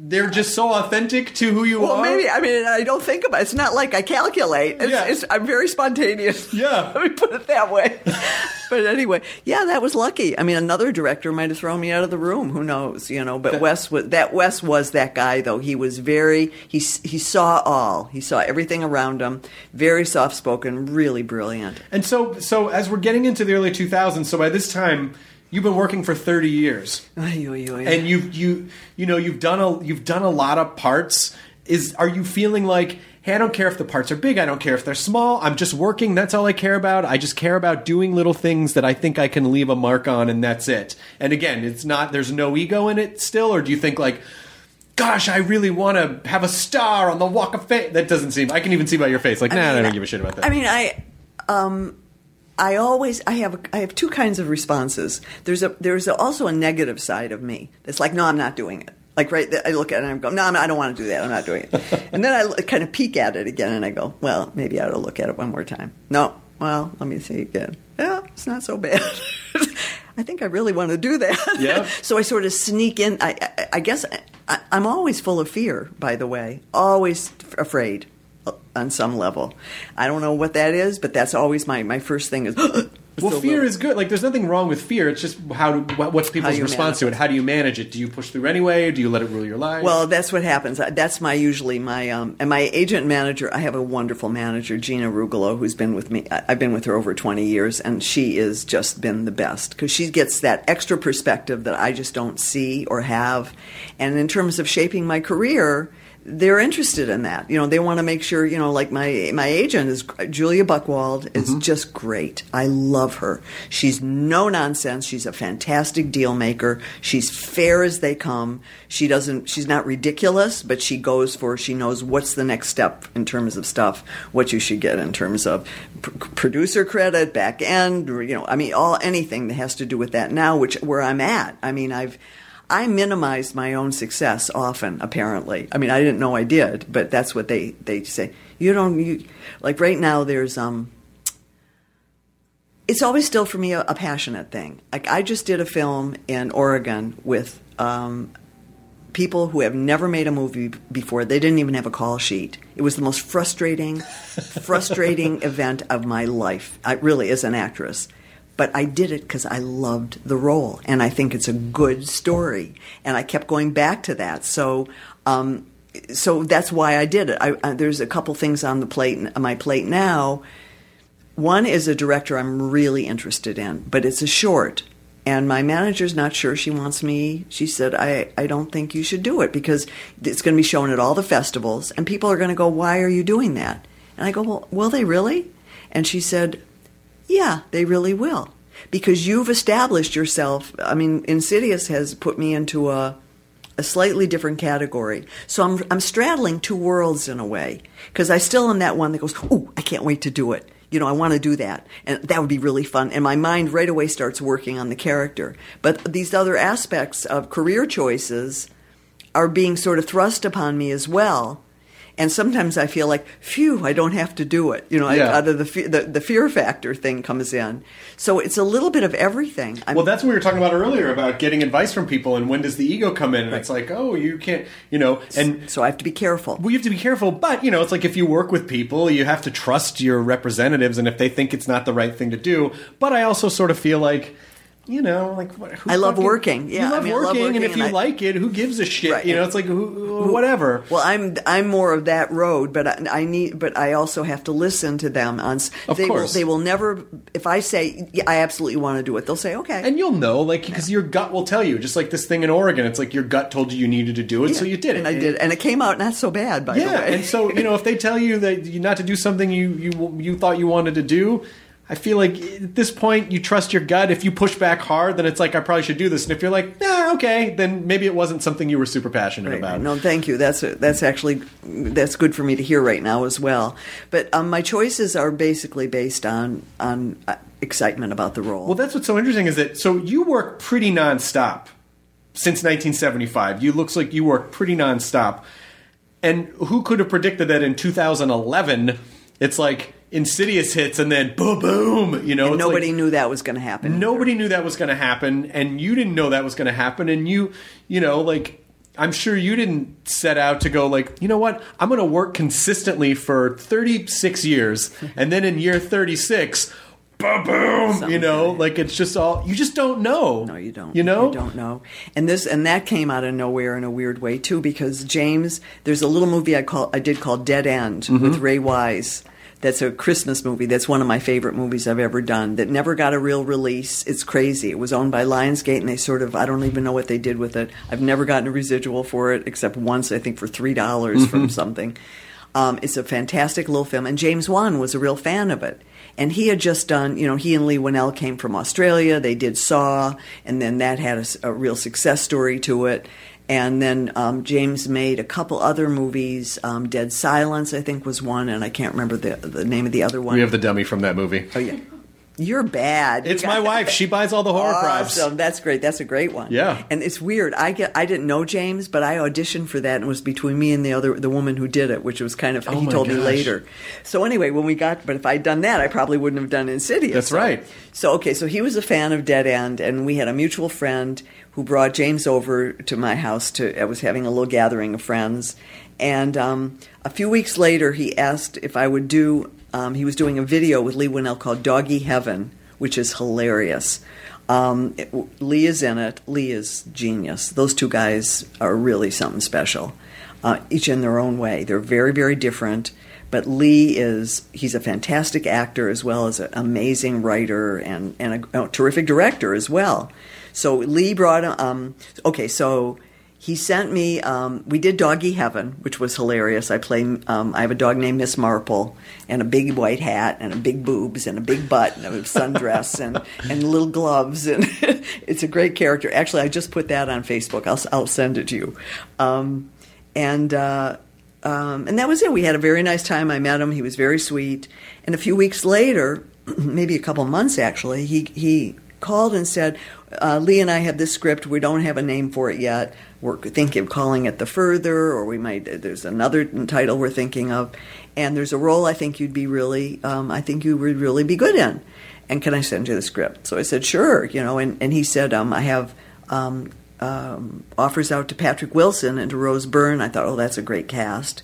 they're just so authentic to who you Well, are. Well, maybe I mean I don't think about. it. It's not like I calculate. It's, Yeah. it's, I'm very spontaneous. Yeah. let me put it that way. but anyway, yeah, that was lucky. I mean, another director might have thrown me out of the room. Who knows? You know. But Wes was that Wes was that guy though. He was very he he saw all. He saw everything around him. Very soft spoken. Really brilliant. And so, so as we're getting into the early 2000s, so by this time you've been working for 30 years, Ay, oy, oy. and you've you you know you've done a you've done a lot of parts. Is are you feeling like? Hey, I don't care if the parts are big. I don't care if they're small. I'm just working. That's all I care about. I just care about doing little things that I think I can leave a mark on, and that's it. And again, it's not. There's no ego in it still, or do you think like, gosh, I really want to have a star on the Walk of Fame? That doesn't seem. I can even see by your face. Like, nah, I, mean, don't give a shit about that. I mean, I, um, I always I have I have two kinds of responses. There's a there's a, also a negative side of me that's like, no, I'm not doing it. Like right, I look at it and I go, no, I'm not, I don't want to do that. I'm not doing it. and then I kind of peek at it again and I go, well, maybe I ought to look at it one more time. No, well, let me see again. Yeah, it's not so bad. I think I really want to do that. Yeah. so I sort of sneak in. I, I, I guess I, I'm always full of fear. By the way, always f- afraid on some level. I don't know what that is, but that's always my, my first thing is. Well, fear little- is good. Like, there's nothing wrong with fear. It's just how what's people's response to it? How do you manage it? Do you push through anyway? Or do you let it rule your life? Well, that's what happens. That's my usually my um, and my agent manager. I have a wonderful manager, Gina Rugolo, who's been with me. I've been with her over twenty years, and she has just been the best because she gets that extra perspective that I just don't see or have. And in terms of shaping my career, they're interested in that. You know, they want to make sure. You know, like my my agent is Julia Buckwald is mm-hmm. just great. I love her. She's no nonsense. She's a fantastic deal maker. She's fair as they come. She doesn't. She's not ridiculous, but she goes for. She knows what's the next step in terms of stuff. What you should get in terms of pr- producer credit, back end. You know, I mean, all anything that has to do with that now, which where I'm at. I mean, I've. I minimized my own success often, apparently. I mean, I didn't know I did, but that's what they, they say. You don't, you, like right now, there's, um, it's always still for me a, a passionate thing. Like I just did a film in Oregon with um, people who have never made a movie before. They didn't even have a call sheet. It was the most frustrating, frustrating event of my life. I really, as an actress. But I did it because I loved the role, and I think it's a good story. And I kept going back to that. So, um, so that's why I did it. I, I, there's a couple things on the plate, my plate now. One is a director I'm really interested in, but it's a short. And my manager's not sure she wants me. She said, I, I don't think you should do it because it's going to be shown at all the festivals, and people are going to go, Why are you doing that? And I go, Well, will they really? And she said, Yeah, they really will. Because you've established yourself. I mean, Insidious has put me into a, a slightly different category. So I'm, I'm straddling two worlds in a way. Because I still am that one that goes, Oh, I can't wait to do it you know, I want to do that. And that would be really fun. And my mind right away starts working on the character. But these other aspects of career choices are being sort of thrust upon me as well. And sometimes I feel like, phew, I don't have to do it. You know, Yeah. I, out of the, the the fear factor thing comes in. So it's a little bit of everything. I'm, Well, that's what we were talking about earlier about getting advice from people and when does the ego come in? And it's like, oh, you can't, you know, and so I have to be careful. well, you have to be careful. But you know, it's like if you work with people, you have to trust your representatives, and if they think it's not the right thing to do. But I also sort of feel like. You know, like what, I love fucking- working. Yeah, you I love, mean, I love working, and working if you I- like it, who gives a shit? Right. You know, it's like who, whatever. Well, I'm I'm more of that road, but I, I need, but I also have to listen to them on. Of they course. will, they will never. If I say yeah, I absolutely want to do it, they'll say okay. And you'll know, like, because your gut will tell you. Just like this thing in Oregon, it's like your gut told you you needed to do it, so you did it. and I did, and it came out not so bad. By the Yeah, way, and so you know, if they tell you that you not to do something you you you thought you wanted to do, I feel like at this point you trust your gut. If you push back hard, then it's like I probably should do this. And if you're like, nah, okay, then maybe it wasn't something you were super passionate Right, about. right. No, thank you. That's that's actually that's good for me to hear right now as well. But um, my choices are basically based on on uh, excitement about the role. Well, that's what's so interesting is that so you work pretty nonstop since 1975. You looks like you work pretty nonstop. And who could have predicted that in 2011 it's like Insidious hits and then boom boom, you know, nobody like, knew that was going to happen. nobody knew that was going to happen and you didn't know that was going to happen and you you know like i'm sure you didn't set out to go like you know what i'm going to work consistently for 36 years and then in year 36 boom boom you know like it's just all you just don't know No, you don't. you know you don't know. And this and that came out of nowhere in a weird way too, because James, there's a little movie I call I did called Dead End Mm-hmm. with Ray Wise. That's a Christmas movie. That's one of my favorite movies I've ever done. That never got a real release. It's crazy. It was owned by Lionsgate, and they sort of I don't even know what they did with it. I've never gotten a residual for it except once, I think, for three dollars Mm-hmm. from something. Um, it's a fantastic little film, and James Wan was a real fan of it. And he had just done, you know, he and Leigh Whannell came from Australia. They did Saw, and then that had a real success story to it. And then um, James made a couple other movies. Um, Dead Silence, I think, was one, and I can't remember the the name of the other one. we have the dummy from that movie oh yeah, you're bad. You it's my wife she buys all the horror props Awesome. That's great. That's a great one. Yeah. And it's weird. I get I didn't know James, but I auditioned for that and it was between me and the other the woman who did it, which was kind of Oh he told me later. So anyway, when we got but if I'd done that, I probably wouldn't have done Insidious. That's So- right. So okay, so he was a fan of Dead End and we had a mutual friend who brought James over to my house to I was having a little gathering of friends. And um, a few weeks later he asked if I would do um, he was doing a video with Leigh Whannell called Doggy Heaven, which is hilarious. Um, it, Leigh is in it. Leigh is genius. Those two guys are really something special, uh, each in their own way. They're very, very different. But Leigh is, he's a fantastic actor as well as an amazing writer and, and a, a terrific director as well. So Leigh brought, um, okay, so he sent me, um, we did Doggy Heaven, which was hilarious. I play, um, I have a dog named Miss Marple and a big white hat and a big boobs and a big butt and a sundress and, and little gloves. And it's a great character. Actually, I just put that on Facebook. I'll, I'll send it to you. Um, and, uh, um, and that was it. We had a very nice time. I met him. He was very sweet. And a few weeks later, maybe a couple months actually, he he called and said, uh, "Leigh and I have this script. We don't have a name for it yet. We're thinking of calling it The Further, or we might. There's another title we're thinking of, and there's a role I think you'd be really. Um, I think you would really be good in. And can I send you the script?" So I said, "Sure." You know, and and he said, um, "I have." Um, um, offers out to Patrick Wilson and to Rose Byrne. I thought, oh, that's a great cast.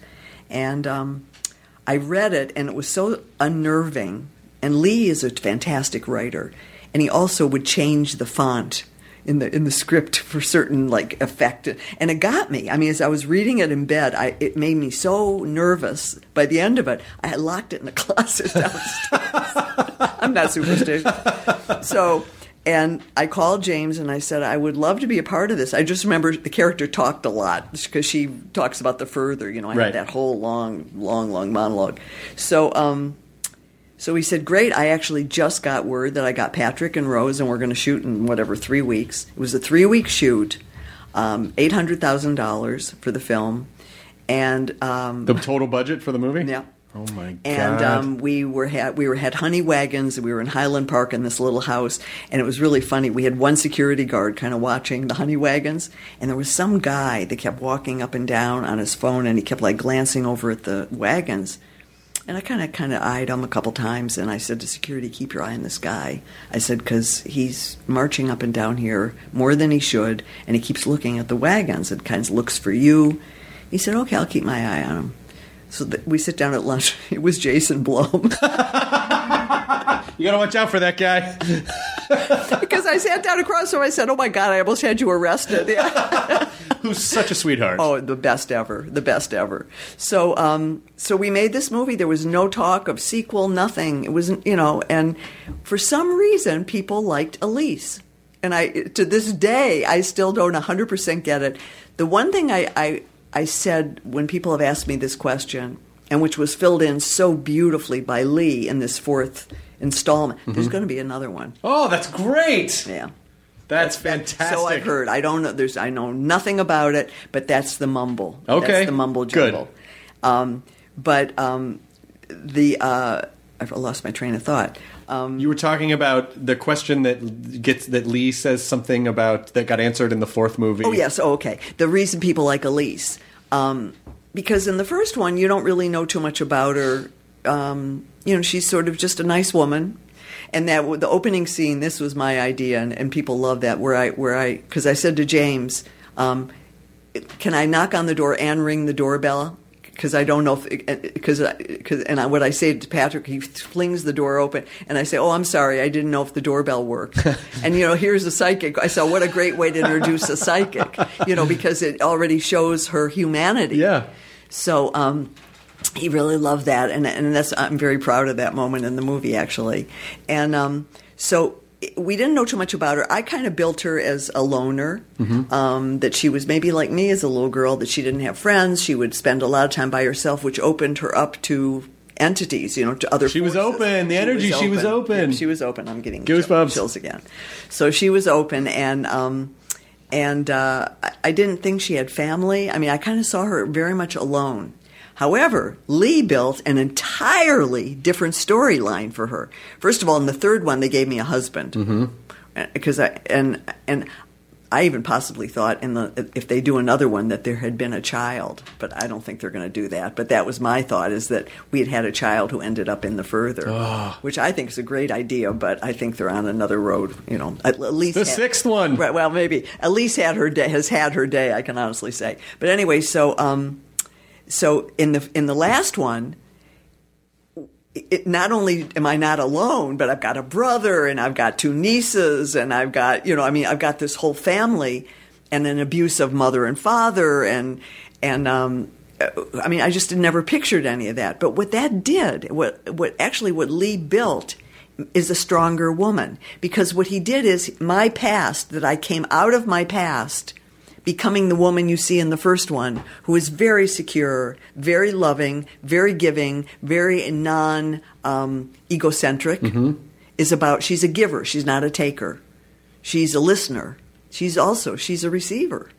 And um, I read it, and it was so unnerving. And Leigh is a fantastic writer, and he also would change the font in the in the script for certain like effect, and it got me. I mean, as I was reading it in bed, I, it made me so nervous. By the end of it, I had locked it in the closet downstairs. I'm not superstitious, so. And I called James and I said, I would love to be a part of this. I just remember the character talked a lot because she talks about the further, you know, I Right. had that whole long, long, long monologue. So, um, so he said, Great, I actually just got word that I got Patrick and Rose and we're going to shoot in whatever, three weeks. It was a three week shoot, um, $800,000 for the film. And um, the total budget for the movie yeah. oh my god And um, we were had we were had honey wagons. We were in Highland Park in this little house, and it was really funny. We had one security guard kind of watching the honey wagons, and there was some guy that kept walking up and down on his phone, and he kept like glancing over at the wagons. And I kind of kind of eyed him a couple times, and I said to security, "Keep your eye on this guy." I said because he's marching up and down here more than he should, and he keeps looking at the wagons and kind of looks for you. He said, "Okay, I'll keep my eye on him." So we sit down at lunch. It was Jason Blum. you gotta watch out for that guy because I sat down across from him. I said, "Oh my God, I almost had you arrested." Yeah. Who's such a sweetheart. Oh, the best ever, the best ever. So, um, so we made this movie. There was no talk of sequel, nothing. It wasn't, you know, and for some reason, people liked Elise, and I, to this day, I still don't 100 percent get it. The one thing I, I, I said when people have asked me this question, and which was filled in so beautifully by Leigh in this fourth installment, there's going to be another one. Oh, that's great. Yeah. That's fantastic. So I've heard. I don't know. There's. I know nothing about it, but that's the mumble. Okay. That's the mumble Good. jumble. Um, but um, the uh, I've lost my train of thought. Um, You were talking about the question that gets that Leigh says something about that got answered in the fourth movie. oh yes. Oh, okay. The reason people like Elise, um, because in the first one you don't really know too much about her. Um, you know, she's sort of just a nice woman. And that the opening scene, this was my idea, and, and people love that. Where I, where I, because I said to James, um, "Can I knock on the door and ring the doorbell?" Because I don't know if, because, because, and I, what I say to Patrick, he flings the door open, and I say, "Oh, I'm sorry, I didn't know if the doorbell worked." and you know, here's a psychic. I said, "What a great way to introduce a psychic," you know, because it already shows her humanity. Yeah. So um, he really loved that, and and that's I'm very proud of that moment in the movie actually. And um, so we didn't know too much about her. I kind of built her as a loner, um, that she was maybe like me as a little girl, that she didn't have friends. She would spend a lot of time by herself, which opened her up to entities, you know, to other. She was open. The energy, she was open. Yeah, she was open. I'm getting Goosebumps. chills again. So she was open, and um, and uh, I- didn't think she had family. I mean, I kind of saw her very much alone. However, Leigh built an entirely different storyline for her. First of all, in the third one, they gave me a husband Mm-hmm. because I and and I even possibly thought in the if they do another one that there had been a child, but I don't think they're going to do that. But that was my thought is that we had had a child who ended up in the further, Ah. which I think is a great idea. But I think they're on another road. You know, at, at least The had- sixth one. Right, well, maybe at least had her day has had her day. I can honestly say. But anyway, so um, so in the in the last one, it, not only am I not alone, but I've got a brother and I've got two nieces and I've got, you know, I mean, I've got this whole family and an abusive mother and father and, and, um, I mean, I just never pictured any of that. But what that did, what, what actually what Leigh built is a stronger woman because what he did is my past that I came out of my past becoming the woman you see in the first one, who is very secure, very loving, very giving, very non um, egocentric, is about she's a giver, she's not a taker. She's a listener. She's also she's a receiver.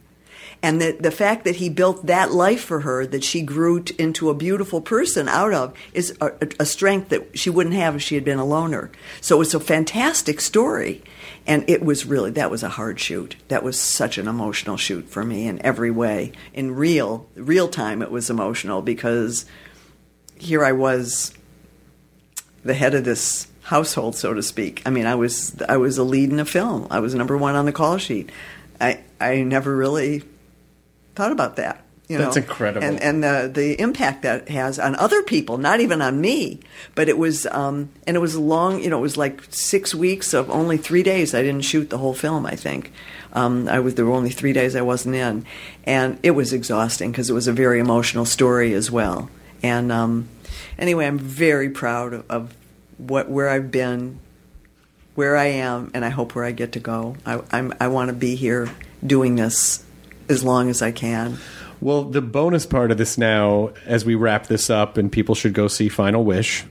And the, the fact that he built that life for her, that she grew t- into a beautiful person out of, is a, a strength that she wouldn't have if she had been a loner. So it's a fantastic story. And it was really, that was a hard shoot. That was such an emotional shoot for me in every way. In real, real time, it was emotional because here I was, the head of this household, so to speak. I mean, I was, I was a lead in a film. I was number one on the call sheet. I, I never really thought about that. You That's know? incredible. And and the the impact that has on other people, not even on me. But it was um, and it was long. You know, it was like six weeks of only three days. I didn't shoot the whole film. I think um, I was there were only three days I wasn't in, and it was exhausting because it was a very emotional story as well. And um, anyway, I'm very proud of, of what where I've been, where I am, and I hope where I get to go. I, I'm I want to be here doing this as long as I can. Well, the bonus part of this now, as we wrap this up, and people should go see Final Wish,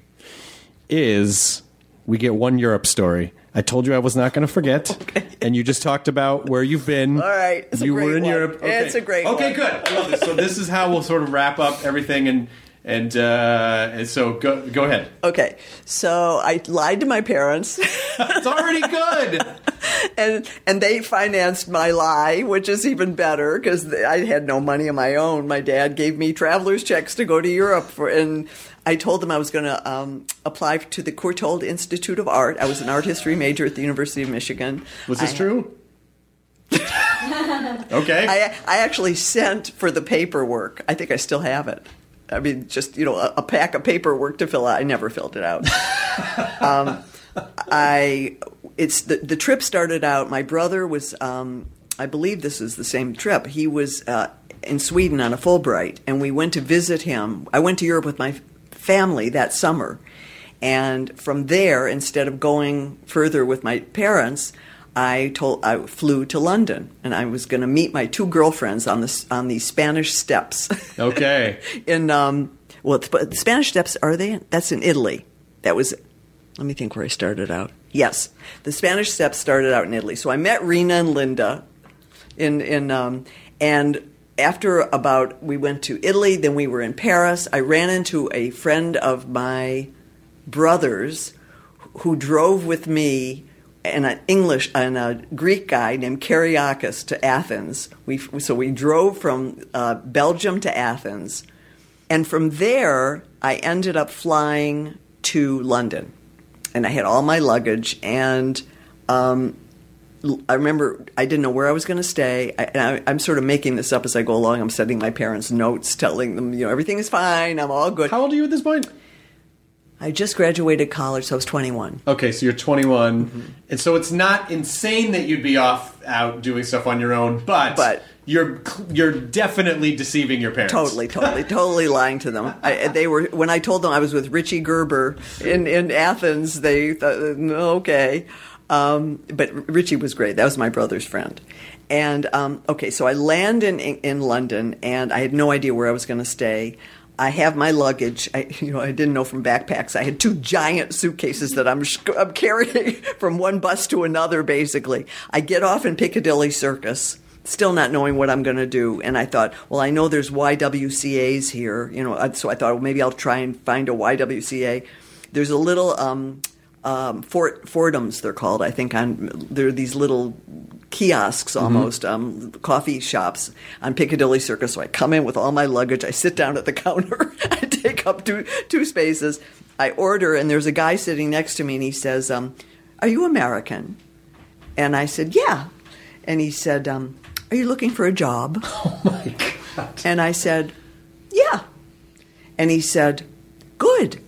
is we get one Europe story. I told you I was not going to forget, and you just talked about where you've been. All right, it's a you great were in one. Europe. It's a great Okay, one. good. I love this. So this is how we'll sort of wrap up everything, and and, uh, and so go go ahead. Okay, so I lied to my parents, It's already good. and and they financed my lie, which is even better because I had no money of my own. My dad gave me traveler's checks to go to Europe for, and I told them I was going to um, apply to the Courtauld Institute of Art. I was an art history major at the University of Michigan. Was this I- true? okay. I, I actually sent for the paperwork. I think I still have it. I mean, just you know, a, a pack of paperwork to fill out. I never filled it out. um, I it's the the trip started out. My brother was, um, I believe this is the same trip. He was uh, in Sweden on a Fulbright, and we went to visit him. I went to Europe with my family that summer, and from there, instead of going further with my parents. I told I flew to London, and I was going to meet my two girlfriends on the on the Spanish Steps. Okay. in um, well, the Spanish Steps are they? That's in Italy. That was. Let me think where I started out. Yes, the Spanish Steps started out in Italy. So I met Rena and Linda, in in um, and after about we went to Italy, then we were in Paris. I ran into a friend of my brother's who drove with me and an English and a Greek guy named Kyriakis to Athens. We so we drove from uh, Belgium to Athens, and from there I ended up flying to London, and I had all my luggage and. Um, I remember I didn't know where I was going to stay. I, I'm sort of making this up as I go along. I'm sending my parents notes, telling them, you know, everything is fine. I'm all good. How old are you at this point? I just graduated college, so I was 21. Okay, so you're 21, Mm-hmm. and so it's not insane that you'd be off out doing stuff on your own, but, But- you're you're definitely deceiving your parents. Totally, totally, totally lying to them. I, they were when I told them I was with Richie Gerber in in Athens. They thought, okay, um, but Richie was great. That was my brother's friend. And um, okay, so I land in in London, and I had no idea where I was going to stay. I have my luggage. I, you know, I didn't know from backpacks. I had two giant suitcases that I'm, I'm carrying from one bus to another. Basically, I get off in Piccadilly Circus still not knowing what I'm going to do. And I thought, well, I know there's YWCA's here, you know, so I thought well, maybe I'll try and find a YWCA. There's a little um, um, Fort Fordhams, they're called. I think on there are these little kiosks almost, um, coffee shops on Piccadilly Circus. So I come in with all my luggage. I sit down at the counter. I take up two two spaces. I order, and there's a guy sitting next to me, and he says, um, "Are you American?" And I said, "Yeah." And he said, um, "Are you looking for a job?" Oh my god. And I said, Yeah. And he said, Good.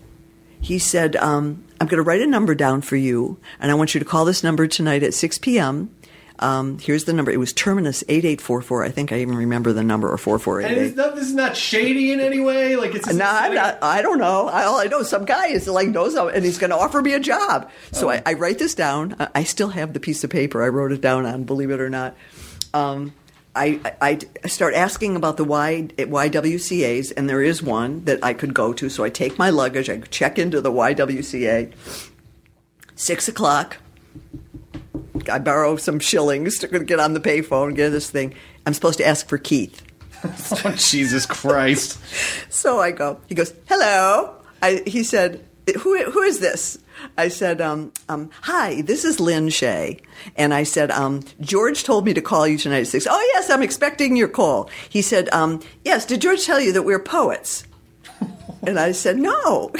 He said, um, I'm going to write a number down for you, and I want you to call this number tonight at 6 p.m. Um, here's the number. It was Terminus 8844. I think I even remember the number, or And 4488. is this is not shady in any way. Like it's No, I'm not, I don't know. I, all I know, some guy is like knows, how- and he's going to offer me a job. So I, I write this down. I, I still have the piece of paper I wrote it down on. Believe it or not. Um, I, I, I start asking about the y, YWCA's, and there is one that I could go to. So I take my luggage. I check into the YWCA. Six o'clock. I borrow some shillings to get on the payphone, get this thing. I'm supposed to ask for Keith. Oh, Jesus Christ. So I go. He goes, "Hello." I, he said, "Who who is this?" I said, um, um, "Hi, this is Lin Shaye." And I said, um, "George told me to call you tonight at 6. Oh yes, I'm expecting your call. He said, um, "Yes, did George tell you that we're poets?" and I said, "No."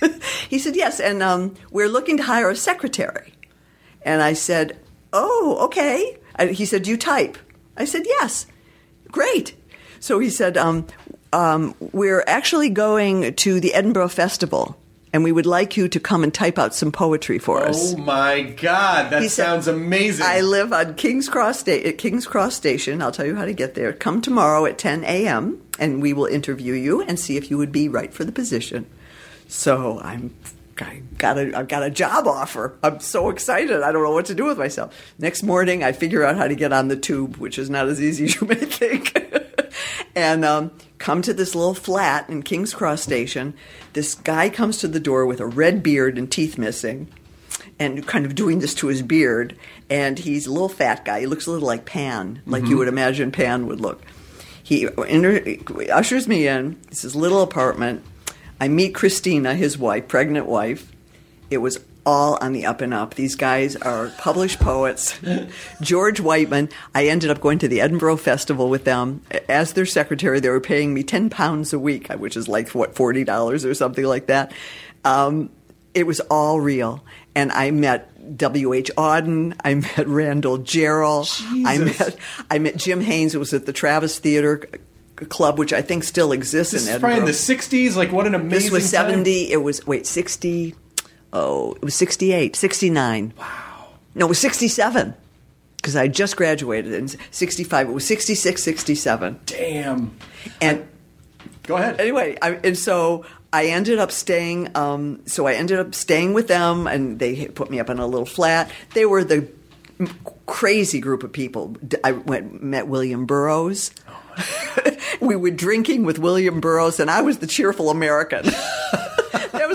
he said, "Yes, and um, we're looking to hire a secretary." And I said, "Oh, okay." And he said, "Do you type?" I said, "Yes." Great. So he said, um, um, "We're actually going to the Edinburgh Festival, and we would like you to come and type out some poetry for us." Oh my god, that He said, sounds amazing. I live on King's Cross Sta- at King's Cross Station. I'll tell you how to get there. Come tomorrow at 10 a.m. and we will interview you and see if you would be right for the position. So I'm I got a I've got a job offer. I'm so excited. I don't know what to do with myself. Next morning, I figure out how to get on the tube, which is not as easy as you may think. and um, come to this little flat in King's Cross Station. This guy comes to the door with a red beard and teeth missing and kind of doing this to his beard. And he's a little fat guy. He looks a little like Pan, like you mm-hmm. would imagine Pan would look. He inter- ushers me in. It's his little apartment. I meet Christina, his wife, pregnant wife. It was all on the up and up. These guys are published poets. George Whiteman, I ended up going to the Edinburgh Festival with them. As their secretary, they were paying me 10 pounds a week, which is like, what, $40 or something like that. Um, it was all real. And I met W.H. Auden. I met Randall Jarrell. I met I met Jim Haynes, who was at the Traverse Theater Club, which I think still exists this in is probably in the 60s. Like, what an amazing This was time. 70. It was, wait, 60. Oh, it was 68, 69. Wow. No, it was 67 because I just graduated in 65. It was 66, 67. Damn. And Go ahead. anyway, I, and so I ended up staying. Um, so I ended up staying with them, and they put me up in a little flat. They were the crazy group of people. I went met William Burroughs. we were drinking with William Burroughs, and I was the cheerful American.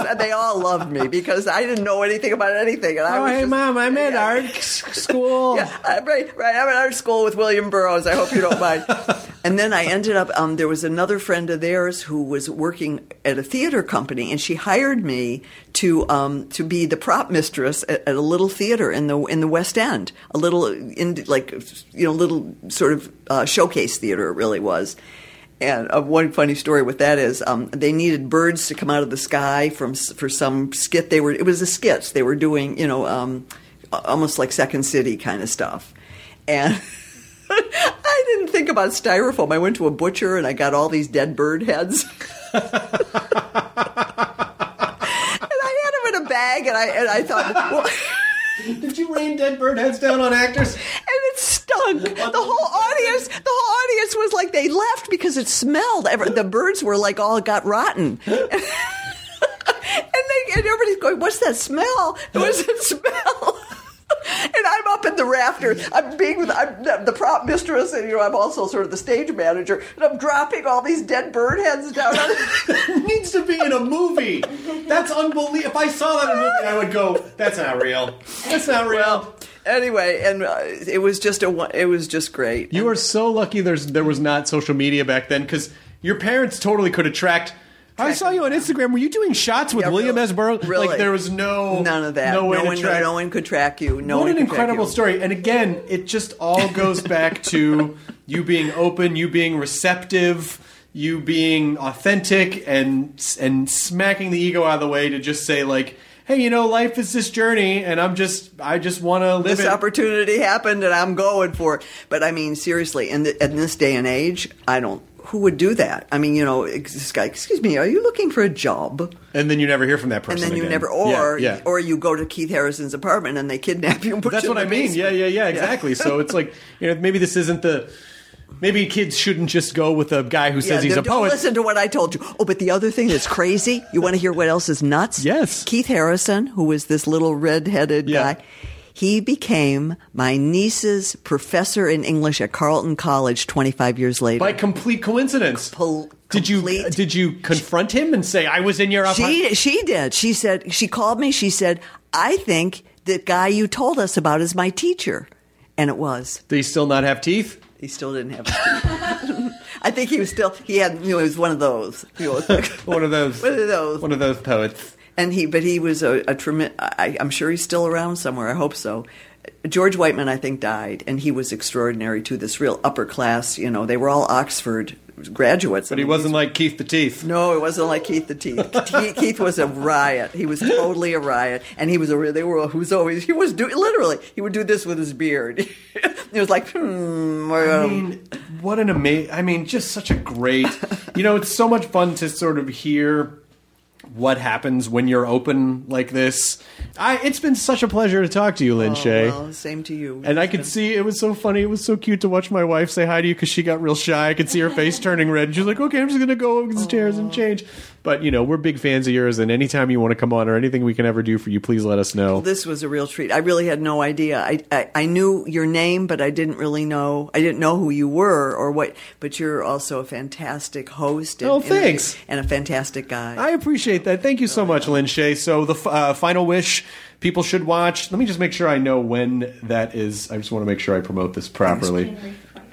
Was, they all loved me because I didn't know anything about anything, and I Oh, was hey, just- mom, I'm at Yeah. art school. Yeah, right, right. I'm at art school with William Burroughs. I hope you don't mind. and then I ended up. Um, there was another friend of theirs who was working at a theater company, and she hired me to um, to be the prop mistress at, at a little theater in the in the West End, a little in like you know little sort of uh, showcase theater. It really was. And uh, one funny story with that is um, they needed birds to come out of the sky from for some skit they were. It was a skits they were doing, you know, um, almost like Second City kind of stuff. And I didn't think about styrofoam. I went to a butcher and I got all these dead bird heads. and I had them in a bag, and I and I thought. Well, Did you rain dead bird heads down on actors? and it stunk. The whole audience, the whole audience was like they left because it smelled. The birds were like all got rotten. And they and everybody's going, "What's that smell? What's that smell?" And I'm up in the rafters. I'm being with I'm the- prop mistress, and you know I'm also sort of the stage manager. And I'm dropping all these dead bird heads down. on It needs to be in a movie. That's unbelievable. If I saw that in a movie, I would go, "That's not real. That's not real." Well, anyway, and uh, it was just a it was just great. You are so lucky. There's there was not social media back then because your parents totally could have tracked. I saw you on Instagram. Were you doing shots with Yeah, William really. S. Burroughs? Really. Like there was no none of that. No way to one, track. no one could track you. No what one an could track incredible you. story! And again, it just all goes back to you being open, you being receptive, you being authentic, and and smacking the ego out of the way to just say like, "Hey, you know, life is this journey, and I'm just I just want to live this it." opportunity happened and I'm going for it. But I mean, seriously, in, the, in this day and age, I don't. Who would do that? I mean, you know, this guy. Excuse me, are you looking for a job? and then you never hear from that person. And then you again. never, or yeah, yeah. or you go to Keith Harrison's apartment and they kidnap you. And put That's you what I mean. Yeah, yeah, yeah, exactly. so it's like you know maybe this isn't the. Maybe kids shouldn't just go with a guy who says Yeah, he's a poet. listen to what I told you. Oh, but the other thing that's crazy, you want to hear what else is nuts? Yes. Keith Harrison, who was this little red-headed guy, he became my niece's professor in English at Carleton College 25 years later. By complete coincidence. Pol- did you uh, did you confront him and say I was in your apartment? She she did. She said she called me. She said, "I think the guy you told us about is my teacher," and it was. Do you still not have teeth? He still didn't have. teeth. I think he was still. He had. You know, he was one of those. He was like, One of those. One of those. One of those poets. And he, but he was a, a tremendous. I'm sure he's still around somewhere. I hope so. George Whiteman, I think, died, and he was extraordinary too. This real upper class. You know, they were all Oxford graduates. But he wasn't like Keith the Teeth. No, it wasn't like Keith the Teeth. Keith, Keith was a riot. He was totally a riot, and he was a they were who was always he was doing literally he would do this with his beard. it was like hmm. I mean, what an amazing. I mean, just such a great. You know, it's so much fun to sort of hear what happens when you're open like this. I. It's been such a pleasure to talk to you, Lin oh, Shaye. well, same to you. And I could see it was so funny. It was so cute to watch my wife say hi to you because she got real shy. I could see her face turning red. And she's like, "Okay, I'm just gonna go upstairs and change." But you know, we're big fans of yours, and anytime you want to come on or anything we can ever do for you, please let us know. this was a real treat. I really had no idea. I, I I knew your name, but I didn't really know. I didn't know who you were or what. But you're also a fantastic host. And, Oh, and- thanks. And, a fantastic guy. I appreciate that. Thank you so much, Lin Shaye. So the uh, final wish people should watch. Let me just make sure I know when that is. I just want to make sure I promote this properly.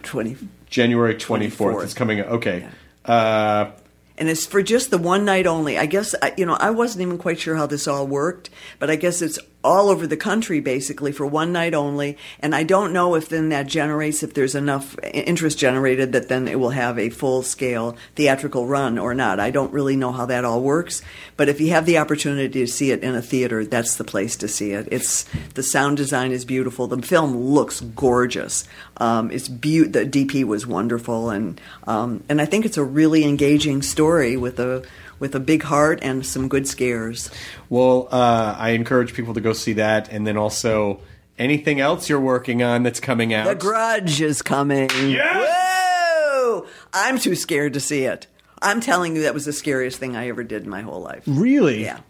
Twenty. January 24th. 24th. It's coming. Up. Okay. Uh, and it's for just the one night only. I guess you know I wasn't even quite sure how this all worked, but I guess it's all over the country basically for one night only. And I don't know if then that generates if there's enough interest generated that then it will have a full scale theatrical run or not. I don't really know how that all works, but if you have the opportunity to see it in a theater, that's the place to see it. It's the sound design is beautiful. The film looks gorgeous. Um, it's beau- the DP was wonderful, and um, and I think it's a really engaging story with a with a big heart and some good scares. Well, uh, I encourage people to go see that, and then also Anything else you're working on that's coming out? The Grudge is coming. Whoa! I'm too scared to see it. I'm telling you, that was the scariest thing I ever did in my whole life. really? Yeah.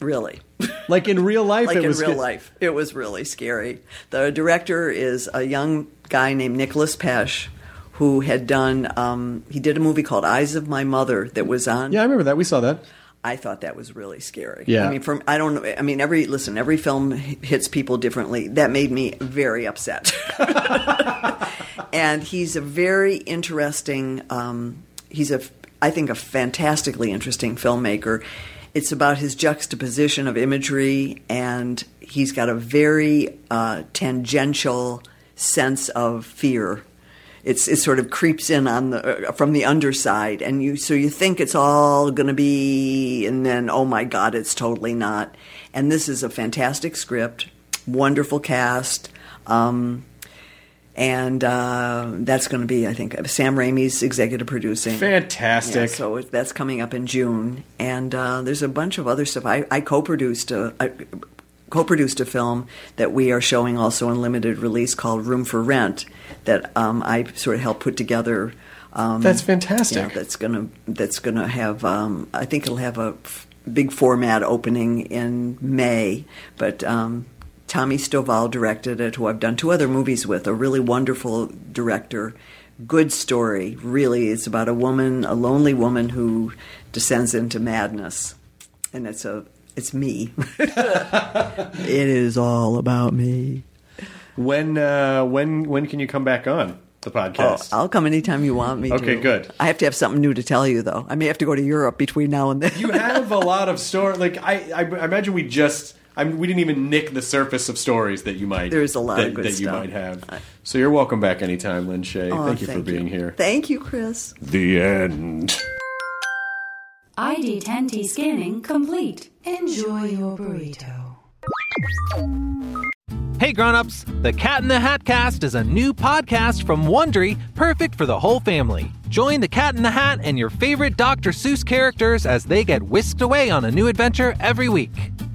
Really. Like in real life, like in real good- life. It was really scary. The director is a young guy named Nicolas Pesce, who had done. Um, he did a movie called Eyes of My Mother that was on. Yeah, I remember that. We saw that. I thought that was really scary. Yeah. I mean, from I don't know. I mean, every listen, every film hits people differently. That made me very upset. and he's a very interesting. Um, he's a, I think, a fantastically interesting filmmaker. It's about his juxtaposition of imagery, and he's got a very uh, tangential sense of fear. It's it sort of creeps in on the uh, from the underside, and you so you think it's all going to be, and then oh my god, it's totally not. And this is a fantastic script, wonderful cast. Um, and uh, that's going to be, I think, Sam Raimi's executive producing. Fantastic. Yeah, so that's coming up in June, and uh, there's a bunch of other stuff. I, I co-produced a. I, Co-produced a film that we are showing also in limited release called Room for Rent that um, I sort of helped put together. Um, That's fantastic. yeah, that's gonna that's gonna have. Um, I think it'll have a f- big format opening in May, but. Um, Tommy Stovall directed it, who I've done two other movies with. A really wonderful director, good story. Really, it's about a woman, a lonely woman who descends into madness, and it's a it's me. it is all about me. When uh, when when can you come back on the Oh, podcast? I'll come anytime you want me. Okay, to. good. I have to have something new to tell you, though. I may have to go to Europe between now and then. you have a lot of story. Like I, I, I imagine we just. I mean, we didn't even nick the surface of stories that you might. There's a lot that, of good that you stuff. might have. So you're welcome back anytime, Lin Shaye. Oh, thank you for being here. Thank you, Chris. The end. ID 10T scanning complete. Enjoy your burrito. Hey grown-ups, The Cat in the Hat Cast is a new podcast from Wondery, perfect for the whole family. Join the Cat in the Hat and your favorite Dr. Seuss characters as they get whisked away on a new adventure every week.